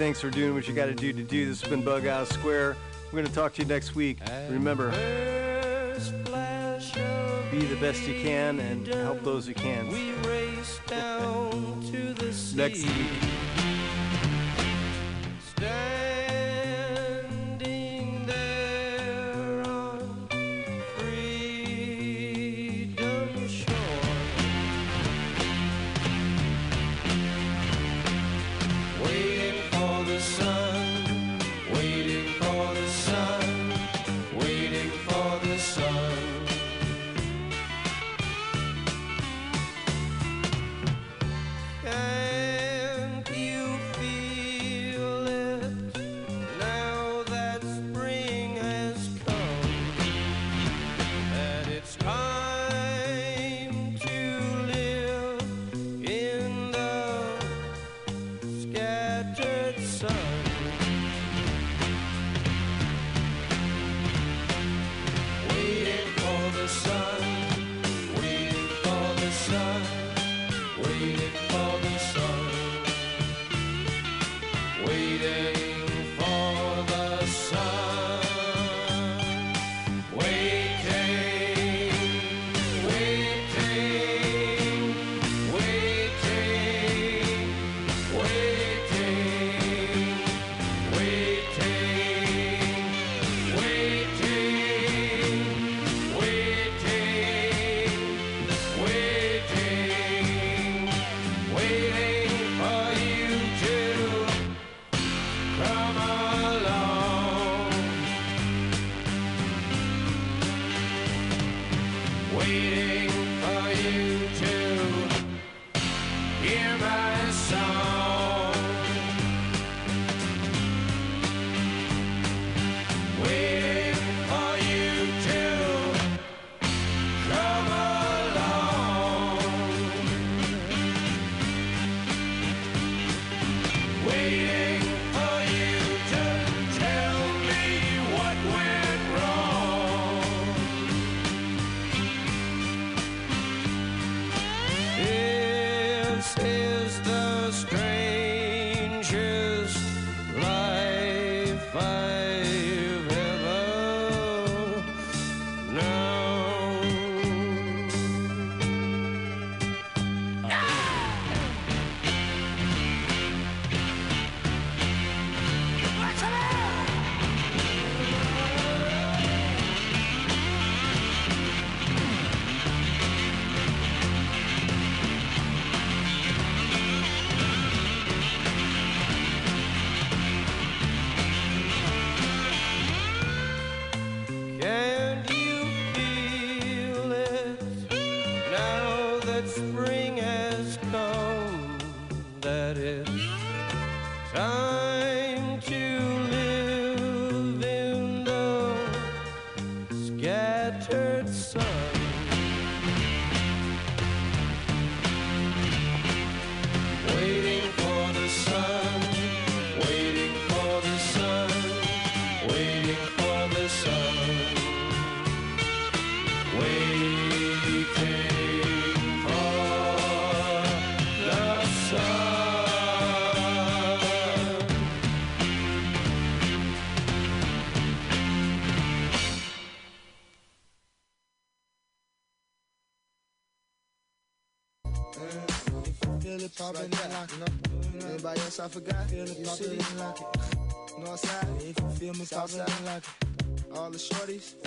Thanks for doing what you got to do to do this. Has been Bug Out Square. We're going to talk to you next week. Remember, be the best you can and help those who can. We race down to the sea. Next week. I forgot. Feeling nothing like it. Northside, if you feel me, Southside. Like it. All the shorties.